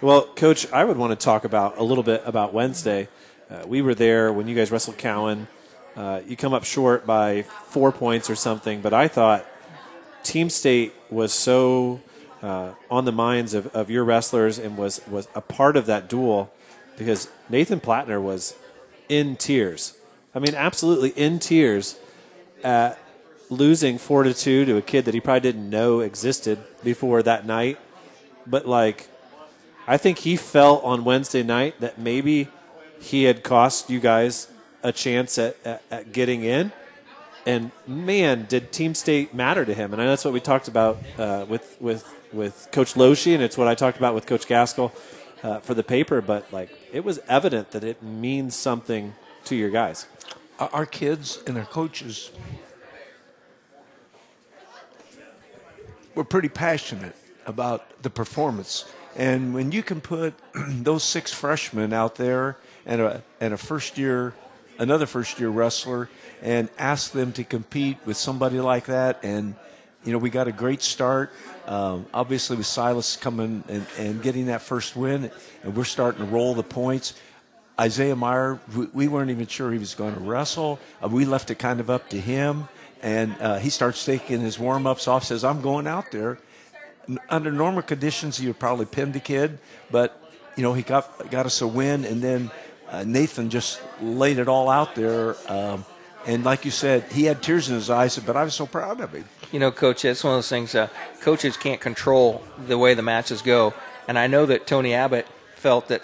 Well, Coach, I would want to talk about a little bit about Wednesday. Uh, we were there when you guys wrestled Cowan. Uh, you come up short by four points or something, but I thought Team State was so uh, on the minds of, of your wrestlers and was, was a part of that duel because Nathan Plattner was in tears. I mean, absolutely in tears at losing four to two to a kid that he probably didn't know existed before that night. But like, I think he felt on Wednesday night that maybe he had cost you guys a chance at, at, at getting in. and man, did Team State matter to him. And I know that's what we talked about uh, with with with Coach Loshi, and it's what I talked about with Coach Gaskell uh, for the paper. But like, it was evident that it means something to your guys. Our kids and our coaches were pretty passionate about the performance. And when you can put (clears throat) those six freshmen out there and a, and a first year, another first year wrestler, and ask them to compete with somebody like that, and you know we got a great start. Um, obviously, with Silas coming and, and getting that first win, and we're starting to roll the points. Isaiah Meyer, we, we weren't even sure he was going to wrestle. Uh, we left it kind of up to him, and uh, he starts taking his warm ups off. Says, "I'm going out there." N- Under normal conditions, he would probably pin the kid, but you know he got got us a win, and then uh, Nathan just laid it all out there. Um, and like you said, he had tears in his eyes, but I was so proud of him. You know, coach, it's one of those things. Uh, coaches can't control the way the matches go, and I know that Tony Abbott felt that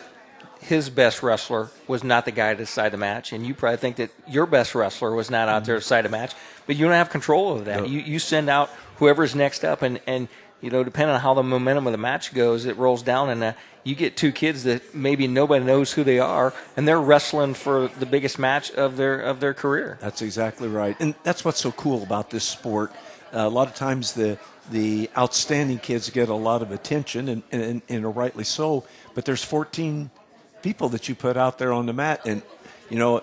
his best wrestler was not the guy to decide the match, and you probably think that your best wrestler was not out there to decide the match. But you don't have control over that. No. You you send out whoever's next up, and and you know, depending on how the momentum of the match goes, it rolls down, and uh, you get two kids that maybe nobody knows who they are, and they're wrestling for the biggest match of their of their career. That's exactly right, and that's what's so cool about this sport. A lot of times, the the outstanding kids get a lot of attention, and, and and rightly so. But there's 14 people that you put out there on the mat, and you know,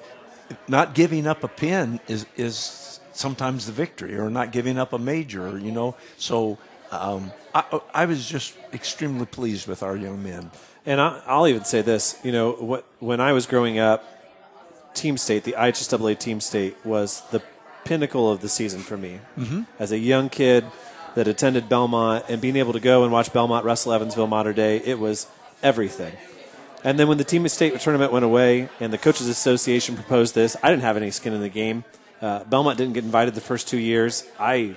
not giving up a pin is is sometimes the victory, or not giving up a major. You know, so um, I, I was just extremely pleased with our young men. And I, I'll even say this: you know, what, when I was growing up, Team State, the IHSAA Team State, was the pinnacle of the season for me. Mhm. As a young kid that attended Bellmont and being able to go and watch Bellmont wrestle Evansville Mater Dei, it was everything. And then when the Team State tournament went away and the Coaches Association proposed this, I didn't have any skin in the game. Uh, Bellmont didn't get invited the first two years. I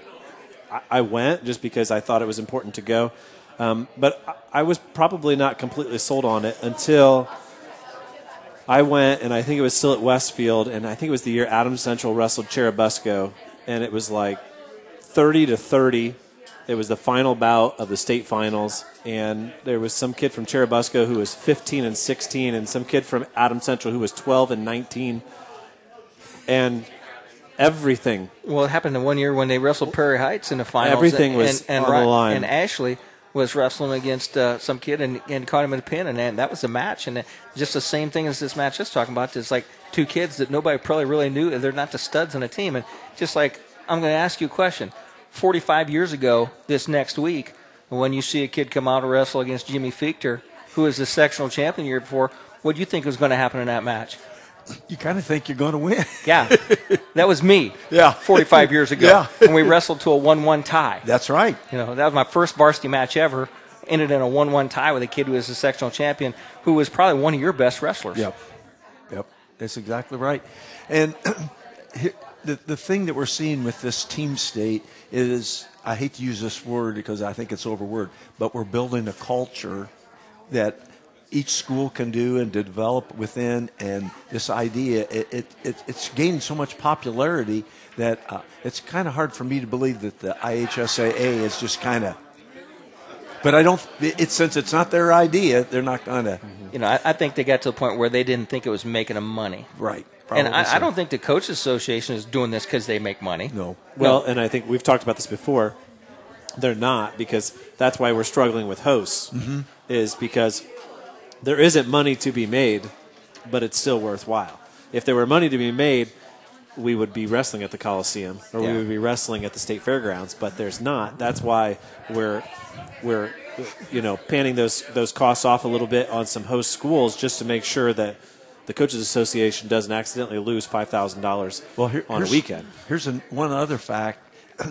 I- went just because I thought it was important to go. Um, but I was probably not completely sold on it until I went, and I think it was still at Westfield, and I think it was the year Adams Central wrestled Churubusco, and it was like 30 to 30. It was the final bout of the state finals, and there was some kid from Churubusco who was 15 and 16, and some kid from Adams Central who was 12 and 19. And everything Well, it happened in one year when they wrestled Prairie Heights in the finals. Everything and, was and, and on the line. And Ashley was wrestling against uh, some kid and, and caught him in a pin, and that, that was a match. And just the same thing as this match is talking about. It's like two kids that nobody probably really knew. They're not the studs on the team. And just like, I'm going to ask you a question. 45 years ago, this next week, when you see a kid come out and wrestle against Jimmy Fichter, who was the sectional champion year before, what do you think was going to happen in that match? You kind of think you're going to win. (laughs) Yeah, that was me. (laughs) Yeah. 45 years ago. Yeah. when we wrestled to a 1-1 tie. That's right. You know, that was my first varsity match ever. Ended in a 1-1 tie with a kid who was a sectional champion, who was probably one of your best wrestlers. Yep. Yep. That's exactly right. And (clears throat) the, the thing that we're seeing with this team state is I hate to use this word because I think it's overword, but we're building a culture that each school can do and develop within. And this idea, it, it, it, it's gaining so much popularity that uh, it's kind of hard for me to believe that the IHSAA is just kind of. But I don't. It's since it's not their idea, they're not gonna. You know, I, I think they got to the point where they didn't think it was making them money. Right. and I, so. I don't think the Coaches Association is doing this because they make money. No. Well, and I think we've talked about this before. They're not because that's why we're struggling with hosts. Mhm. Is because there isn't money to be made, but it's still worthwhile. If there were money to be made, we would be wrestling at the Coliseum or Yeah. we would be wrestling at the state fairgrounds. But there's not. That's why we're we're you know panning those those costs off a little bit on some host schools just to make sure that the coaches association doesn't accidentally lose five thousand dollars well, here, on a weekend. Here's an, one other fact. (clears throat)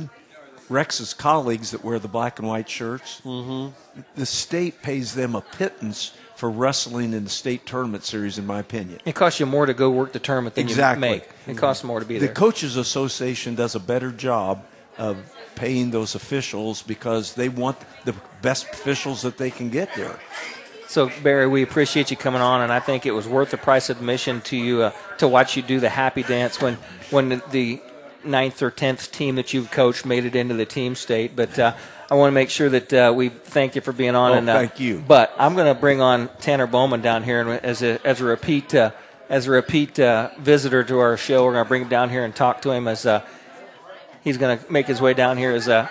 Rex's colleagues that wear the black and white shirts, Mhm. the state pays them a pittance for wrestling in the state tournament series, in my opinion. It costs you more to go work the tournament than exactly. you make. It costs more to be the there. The Coaches Association does a better job of paying those officials because they want the best officials that they can get there. So Barry, we appreciate you coming on, and I think it was worth the price of admission to you uh, to watch you do the happy dance when when the, the ninth or tenth team that you've coached made it into the team state. But uh, I want to make sure that uh, we thank you for being on. Oh, and, uh, thank you. But I'm going to bring on Tanner Bowman down here and as a as a repeat uh, as a repeat uh, visitor to our show. We're going to bring him down here and talk to him as uh, he's going to make his way down here as uh,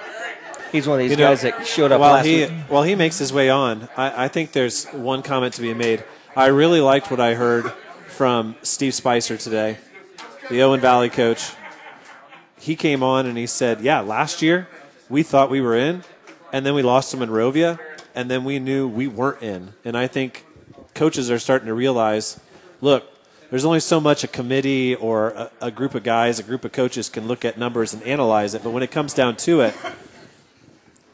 he's one of these You know, guys that showed up while last he week. while he makes his way on. I, I think there's one comment to be made. I really liked what I heard from Steve Spicer today, the Owen Valley coach. He came on and he said, "Yeah, last year we thought we were in, and then we lost to Monrovia, and then we knew we weren't in." And I think coaches are starting to realize, look. There's only so much a committee or a, a group of guys, a group of coaches can look at numbers and analyze it. But when it comes down to it,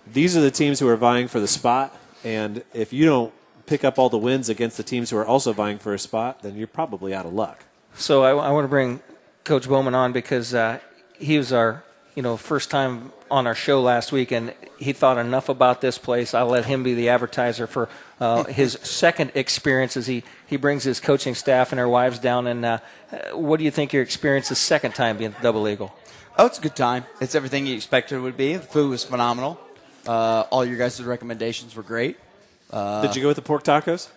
these are the teams who are vying for the spot, and if you don't pick up all the wins against the teams who are also vying for a spot, then you're probably out of luck. So I, I want to bring Coach Bowman on because uh, he was our you know first time on our show last week, and he thought enough about this place. I'll let him be the advertiser for uh, (laughs) his second experience as he he brings his coaching staff and their wives down. And uh, what do you think your experience the second time being Double Eagle? Oh, it's a good time. It's everything you expected it would be. The food was phenomenal. Uh, all your guys' recommendations were great. Uh, Did you go with the pork tacos?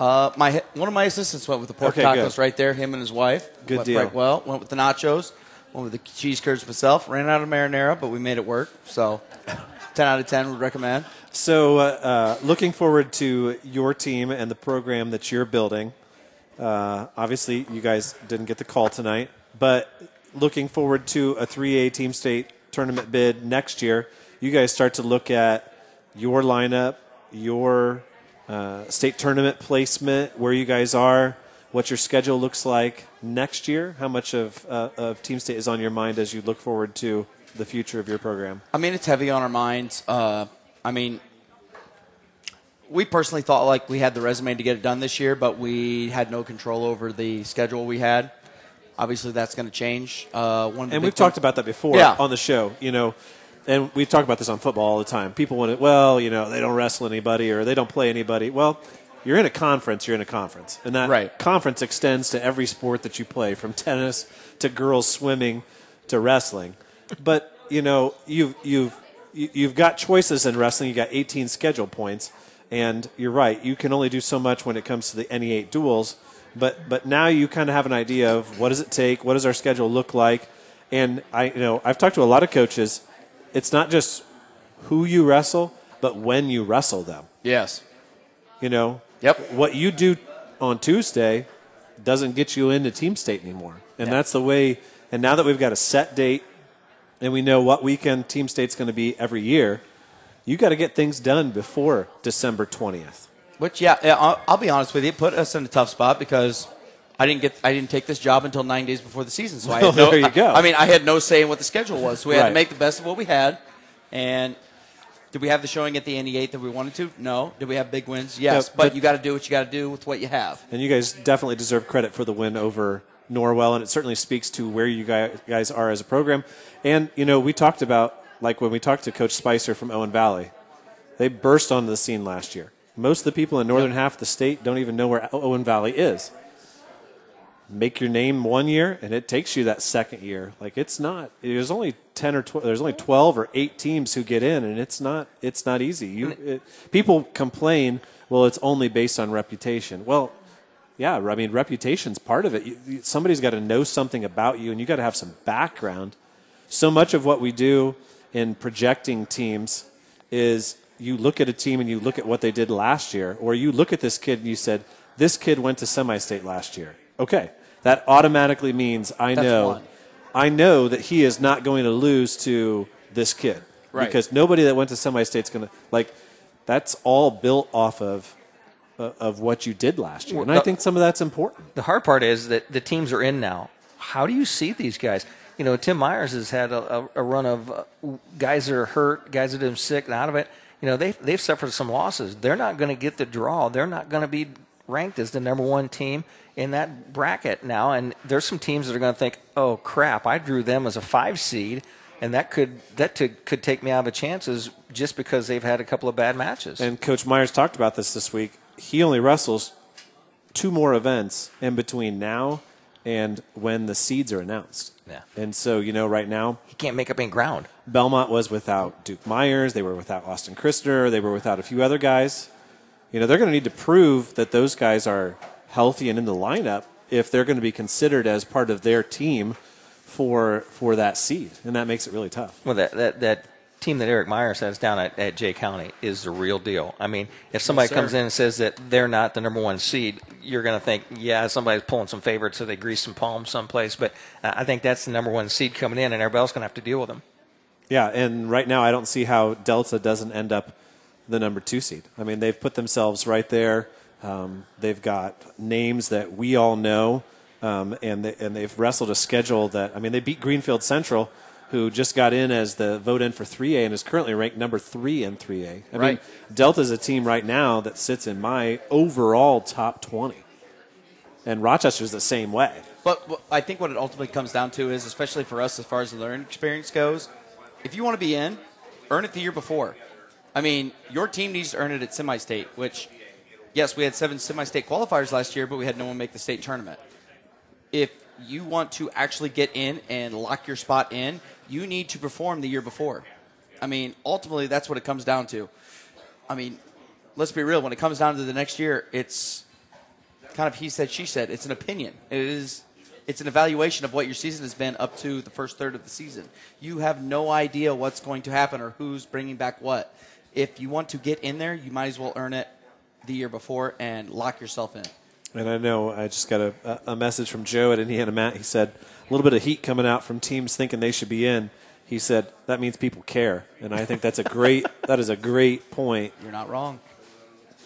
Uh, my one of my assistants went with the pork Okay, tacos good. right there. Him and his wife. Good went deal. Right well, went with the nachos. Went with the cheese curds myself. Ran out of marinara, but we made it work. So, (laughs) ten out of ten would recommend. So, uh, uh, looking forward to your team and the program that you're building. Uh, obviously, you guys didn't get the call tonight, but looking forward to a 3A team state tournament bid next year. You guys start to look at your lineup, your uh, state tournament placement, where you guys are, what your schedule looks like next year. How much of, uh, of team state is on your mind as you look forward to the future of your program? I mean, it's heavy on our minds. Uh, I mean, we personally thought like we had the resume to get it done this year, but we had no control over the schedule we had. Obviously, that's going to change. Uh, one and we've talked about that before Yeah. on the show. You know, and we talk about this on football all the time. People want to, well, you know, they don't wrestle anybody or they don't play anybody. Well, you're in a conference. You're in a conference, and that right. conference extends to every sport that you play, from tennis to girls swimming to wrestling. But you know, you've you've you- you've got choices in wrestling. You got 18 schedule points, and you're right. You can only do so much when it comes to the NE8 duels. But but now you kind of have an idea of what does it take? What does our schedule look like? And I you know I've talked to a lot of coaches. It's not just who you wrestle, but when you wrestle them. Yes. You know. Yep. What you do on Tuesday doesn't get you into team state anymore, and that's the way. And now that we've got a set date, and we know what weekend team state's going to be every year, you got to get things done before December twentieth. Which, yeah, yeah, I'll, I'll be honest with you, it put us in a tough spot because I didn't get, I didn't take this job until nine days before the season. So I had (laughs) no, there you go. I, I mean, I had no say in what the schedule was. So we had Right. to make the best of what we had. And did we have the showing at the NE8 that we wanted to? No. Did we have big wins? Yes. Yeah, but, but- you got to do what you got to do with what you have. And you guys definitely deserve credit for the win over Norwell, and it certainly speaks to where you guys are as a program. And, you know, we talked about, like when we talked to Coach Spicer from Owen Valley, they burst onto the scene last year. Most of the people in northern half of the state don't even know where Owen Valley is. Make your name one year, and it takes you that second year. Like it's not. There's only ten or twelve. There's only twelve or eight teams who get in, and it's not. It's not easy. You it, people complain. Well, it's only based on reputation. Well, yeah, I mean, reputation's part of it. You, you- somebody's got to know something about you, and you got to have some background. So much of what we do in projecting teams is you look at a team and you look at what they did last year, or you look at this kid and you said, "This kid went to semi-state last year." Okay, that automatically means I That's know, one. I know that he is not going to lose to this kid Right. because nobody that went to semi-state's going to like. That's all built off of uh, of what you did last year, and I think some of that's important. The hard part is that the teams are in now. How do you see these guys? You know, Tim Myers has had a, a, a run of uh, guys that are hurt, guys that are sick and out of it. You know, they've, they've suffered some losses. They're not going to get the draw. They're not going to be ranked as the number one team in that bracket now. And there's some teams that are going to think, oh, crap, I drew them as a five seed. And that could that to, could take me out of chances just because they've had a couple of bad matches. And Coach Myers talked about this this week. He only wrestles two more events in between now and when the seeds are announced. Yeah. And so, you know, right now, He can't make up any ground. Bellmont was without Duke Myers. They were without Austin Christner. They were without a few other guys. You know, they're going to need to prove that those guys are healthy and in the lineup if they're going to be considered as part of their team for for that seed, and that makes it really tough. Well, that that, that team that Eric Myers has down at, at Jay County is the real deal. I mean, if somebody sir. comes in and says that they're not the number one seed, you're going to think, yeah, somebody's pulling some favorites, so they grease some palms someplace. But uh, I think that's the number one seed coming in, and everybody else going to have to deal with them. Yeah, and right now I don't see how Delta doesn't end up the number two seed. I mean, they've put themselves right there. Um, they've got names that we all know, um, and they, and they've wrestled a schedule that I mean, they beat Greenfield Central, who just got in as the vote in for 3A and is currently ranked number three in 3A. I mean, Right. Delta's a team right now that sits in my overall top 20, and Rochester's the same way. But what I think what it ultimately comes down to is, especially for us as far as the learning experience goes, if you want to be in, earn it the year before. I mean, your team needs to earn it at semi-state, which, yes, we had seven semi-state qualifiers last year, but we had no one make the state tournament. If you want to actually get in and lock your spot in, you need to perform the year before. I mean, ultimately, that's what it comes down to. I mean, let's be real. When it comes down to the next year, it's kind of he said, she said. It's an opinion. It is. It's an evaluation of what your season has been up to the first third of the season. You have no idea what's going to happen or who's bringing back what. If you want to get in there, you might as well earn it the year before and lock yourself in. And I know I just got a, a message from Joe at Indiana Mat. He said a little bit of heat coming out from teams thinking they should be in. He said that means people care, and I think that's a great (laughs) that is a great point. You're not wrong.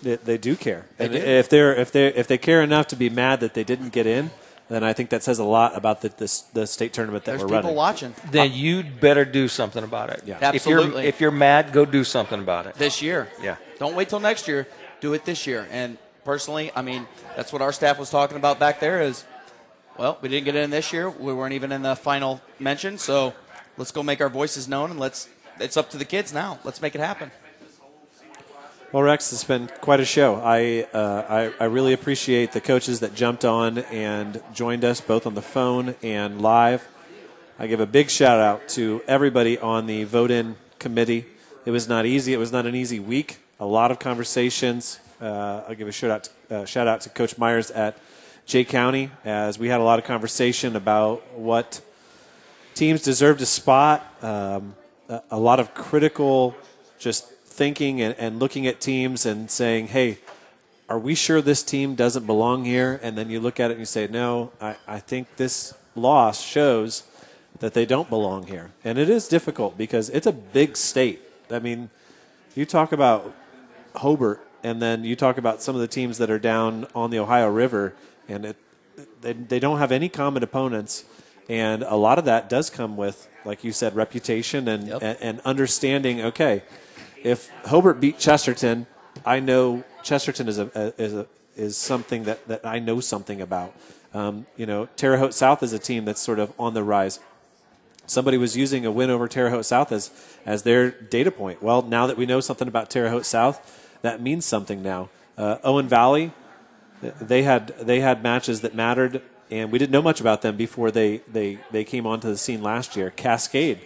They, they do care, They and do. if they're if they if they care enough to be mad that they didn't get in, then I think that says a lot about the this, the state tournament that There's we're people running. watching. Then you'd better do something about it. Yeah. If you're, Absolutely. if you're mad, go do something about it. this year. Yeah. Don't wait till next year. Do it this year. And personally, I mean, that's what our staff was talking about back there is, well, we didn't get in this year. We weren't even in the final mention. So let's go make our voices known and let's, it's up to the kids now. Let's make it happen. Well, Rex, it's been quite a show. I, uh, I I really appreciate the coaches that jumped on and joined us both on the phone and live. I give a big shout out to everybody on the vote in committee. It was not easy. It was not an easy week. A lot of conversations. Uh, I'll give a shout out to, uh, shout out to Coach Myers at Jay County as we had a lot of conversation about what teams deserved a spot. Um, a, a lot of critical, just thinking and, and looking at teams and saying, "Hey, are we sure this team doesn't belong here?" And then you look at it and you say, "No, I, I think this loss shows that they don't belong here." And it is difficult because it's a big state. I mean, you talk about Hobart, and then you talk about some of the teams that are down on the Ohio River, and it, they, they don't have any common opponents. And a lot of that does come with, like you said, reputation and, and, and understanding. Okay, if Hobart beat Chesterton, I know Chesterton is a, a- is a, is something that, that I know something about. Um, you know, Terre Haute South is a team that's sort of on the rise somebody was using a win over Terre Haute South as, as their data point. Well, now that we know something about Terre Haute South, that means something now. Uh, Owen Valley, they had they had matches that mattered, and we didn't know much about them before they they, they came onto the scene last year. Cascade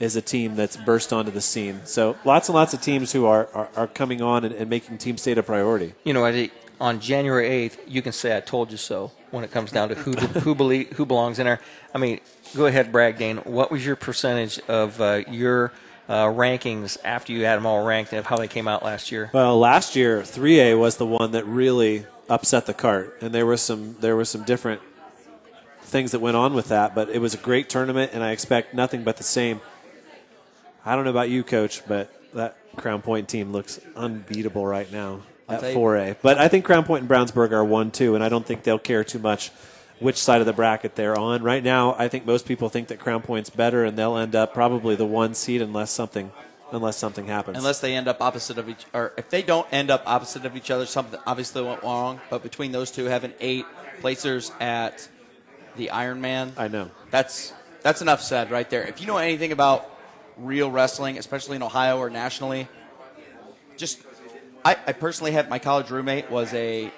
is a team that's burst onto the scene. So lots and lots of teams who are, are, are coming on and, and making team state a priority. You know, Eddie, on January 8th, you can say I told you so when it comes down to who (laughs) who, believe, who belongs in there. I mean, go ahead, Bragg Dane. What was your percentage of uh, your uh, rankings after you had them all ranked of how they came out last year? Well, last year 3A was the one that really upset the cart, and there were some there were some different things that went on with that. But it was a great tournament, and I expect nothing but the same. I don't know about you, Coach, but that Crown Point team looks unbeatable right now at 4A. But I think Crown Point and Brownsburg are one too, and I don't think they'll care too much which side of the bracket they're on. Right now, I think most people think that Crown Point's better, and they'll end up probably the one seed unless something unless something happens. Unless they end up opposite of each, or if they don't end up opposite of each other, something obviously went wrong. But between those two, having eight placers at the Ironman, I know that's that's enough said right there. If you know anything about real wrestling, especially in Ohio or nationally, just I, I personally had my college roommate was a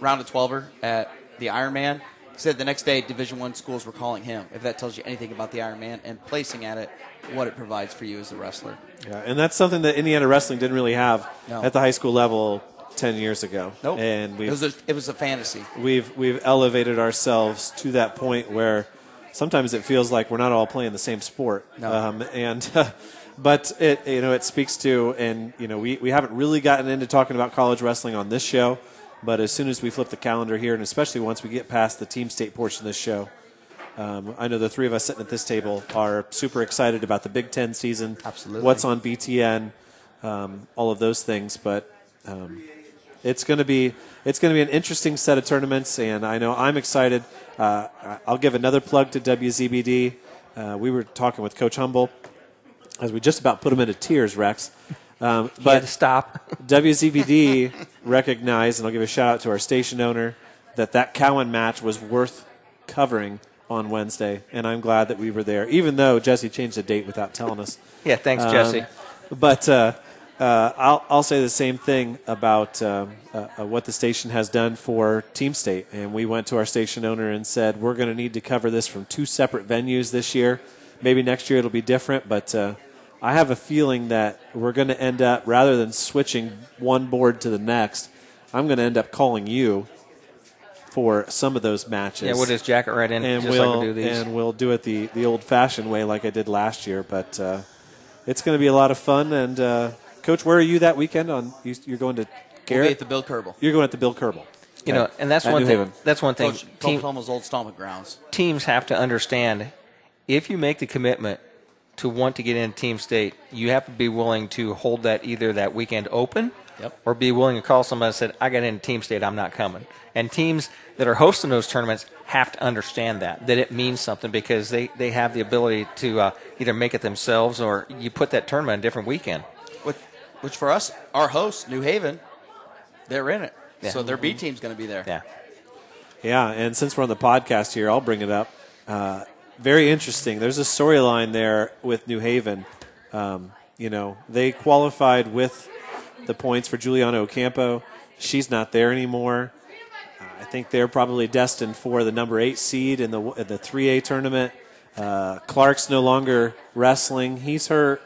round of twelver at the Ironman, said the next day Division One schools were calling him. If that tells you anything about the Ironman and placing at it, what it provides for you as a wrestler. Yeah, and that's something that Indiana wrestling didn't really have No. at the high school level ten years ago. Nope. And we it was a, it was a fantasy. we've we've elevated ourselves to that point where sometimes it feels like we're not all playing the same sport. No. Um, and (laughs) but it you know it speaks to and you know we, we haven't really gotten into talking about college wrestling on this show, but as soon as we flip the calendar here and especially once we get past the team state portion of this show. Um, I know the three of us sitting at this table are super excited about the Big Ten season. Absolutely. What's on BTN, um, all of those things. But um, it's going to be it's going to be an interesting set of tournaments, and I know I'm excited. Uh, I'll give another plug to WZBD. Uh, we were talking with Coach Humble as we just about put him into tears, Rex. Um, (laughs) but to stop. (laughs) WZBD recognized, and I'll give a shout out to our station owner, that that Cowan match was worth covering on Wednesday, and I'm glad that we were there, even though Jesse changed the date without telling us. Yeah, thanks, Um, Jesse. But uh, uh, I'll, I'll say the same thing about um, uh, uh, what the station has done for Team State. And we went to our station owner and said, we're going to need to cover this from two separate venues this year. Maybe next year it'll be different, but uh, I have a feeling that we're going to end up, rather than switching one board to the next, I'm going to end up calling you for some of those matches. Yeah, we'll just jack it right in, and just we'll we do these. and we'll do it the the old fashioned way, like I did last year. But uh, it's going to be a lot of fun. And uh, coach, where are you that weekend? On you, you're going to Garrett We'll be at the Bill Kerbal. You're going at the Bill Kerbal. You know, and that's At one New thing. Haven. That's one thing. Coach, Team- Coach old stomping grounds. teams have to understand if you make the commitment to want to get in team state, you have to be willing to hold that either that weekend open Yep. or be willing to call somebody and said, I got in team state, I'm not coming. And teams that are hosting those tournaments have to understand that, that it means something because they, they have the ability to uh, either make it themselves or you put that tournament on a different weekend. Which, which for us, our host, New Haven, they're in it. Yeah. So their B team's going to be there. Yeah. Yeah, and since we're on the podcast here, I'll bring it up. Uh, very interesting. There's a storyline there with New Haven. Um, you know, they qualified with the points for Juliana Ocampo. She's not there anymore. Uh, I think they're probably destined for the number eight seed in the in the 3A tournament. Uh, Clark's no longer wrestling. He's hurt.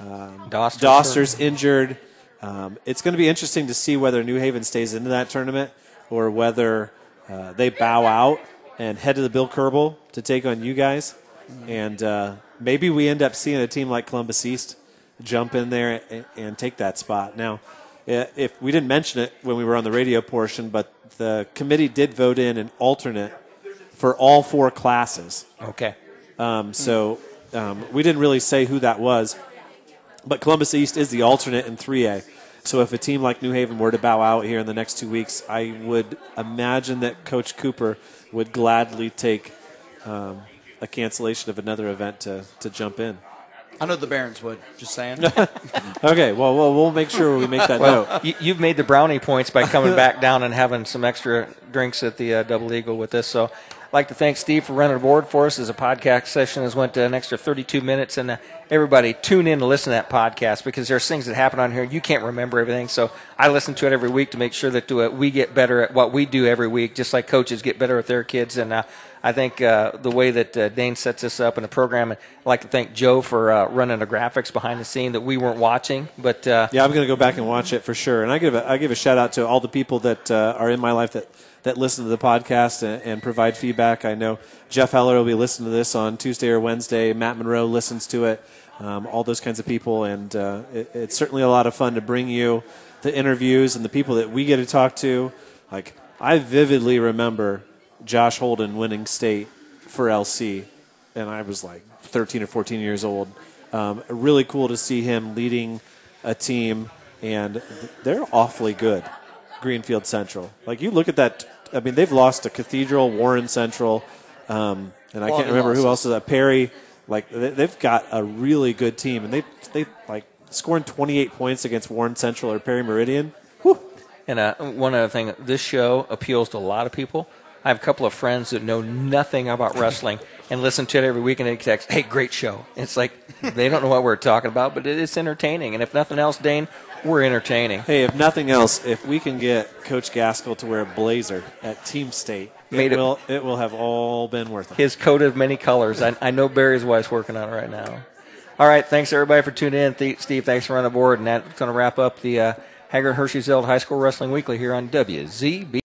Um, Doster's Doster's injured. Um, it's going to be interesting to see whether New Haven stays into that tournament or whether uh, they bow out and head to the Bill Kerbal to take on you guys. And uh, maybe we end up seeing a team like Columbus East jump in there and, and take that spot. Now, if we didn't mention it when we were on the radio portion, but the committee did vote in an alternate for all four classes. Okay. Um, so um, we didn't really say who that was, but Columbus East is the alternate in 3A. So if a team like New Haven were to bow out here in the next two weeks, I would imagine that Coach Cooper would gladly take um, a cancellation of another event to, to jump in. I know the Barons would. Just saying. (laughs) Okay, well, well, we'll make sure we make that well, note. you, you've made the brownie points by coming back down and having some extra drinks at the uh, Double Eagle with us. So, I'd like to thank Steve for running aboard for us as a podcast session has went to an extra 32 minutes. And uh, everybody, tune in to listen to that podcast because there's things that happen on here you can't remember everything. So, I listen to it every week to make sure that uh, we get better at what we do every week, just like coaches get better with their kids. And uh, I think uh, the way that uh, Dane sets this up in the program, I'd like to thank Joe for uh, running the graphics behind the scene that we weren't watching. But uh, Yeah, I'm going to go back and watch it for sure. And I give a, I give a shout out to all the people that uh, are in my life that, that listen to the podcast and, and provide feedback. I know Jeff Heller will be listening to this on Tuesday or Wednesday. Matt Monroe listens to it. Um, all those kinds of people, and uh, it, it's certainly a lot of fun to bring you the interviews and the people that we get to talk to. Like I vividly remember Josh Holden winning state for LC, and I was like 13 or 14 years old. Um, really cool to see him leading a team, and they're awfully good. Greenfield Central. Like you look at that. I mean, they've lost to Cathedral, Warren Central, um, and I can't Quality remember who else is that. Perry. Like they- they've got a really good team, and they they like scoring 28 points against Warren Central or Perry Meridian. And uh, one other thing, this show appeals to a lot of people. I have a couple of friends that know nothing about wrestling (laughs) and listen to it every week, and they text, "Hey, great show!" It's like they don't know what we're talking about, but it is entertaining. And if nothing else, Dane, we're entertaining. Hey, if nothing else, if we can get Coach Gaskell to wear a blazer at Team State, made it will it will have all been worth it. his coat of many colors. I, I know Barry's wife's working on it right now. All right, thanks everybody for tuning in. Th- Steve, thanks for running the board, and that's going to wrap up the uh, Haggard Hirschy High School Wrestling Weekly here on WZB.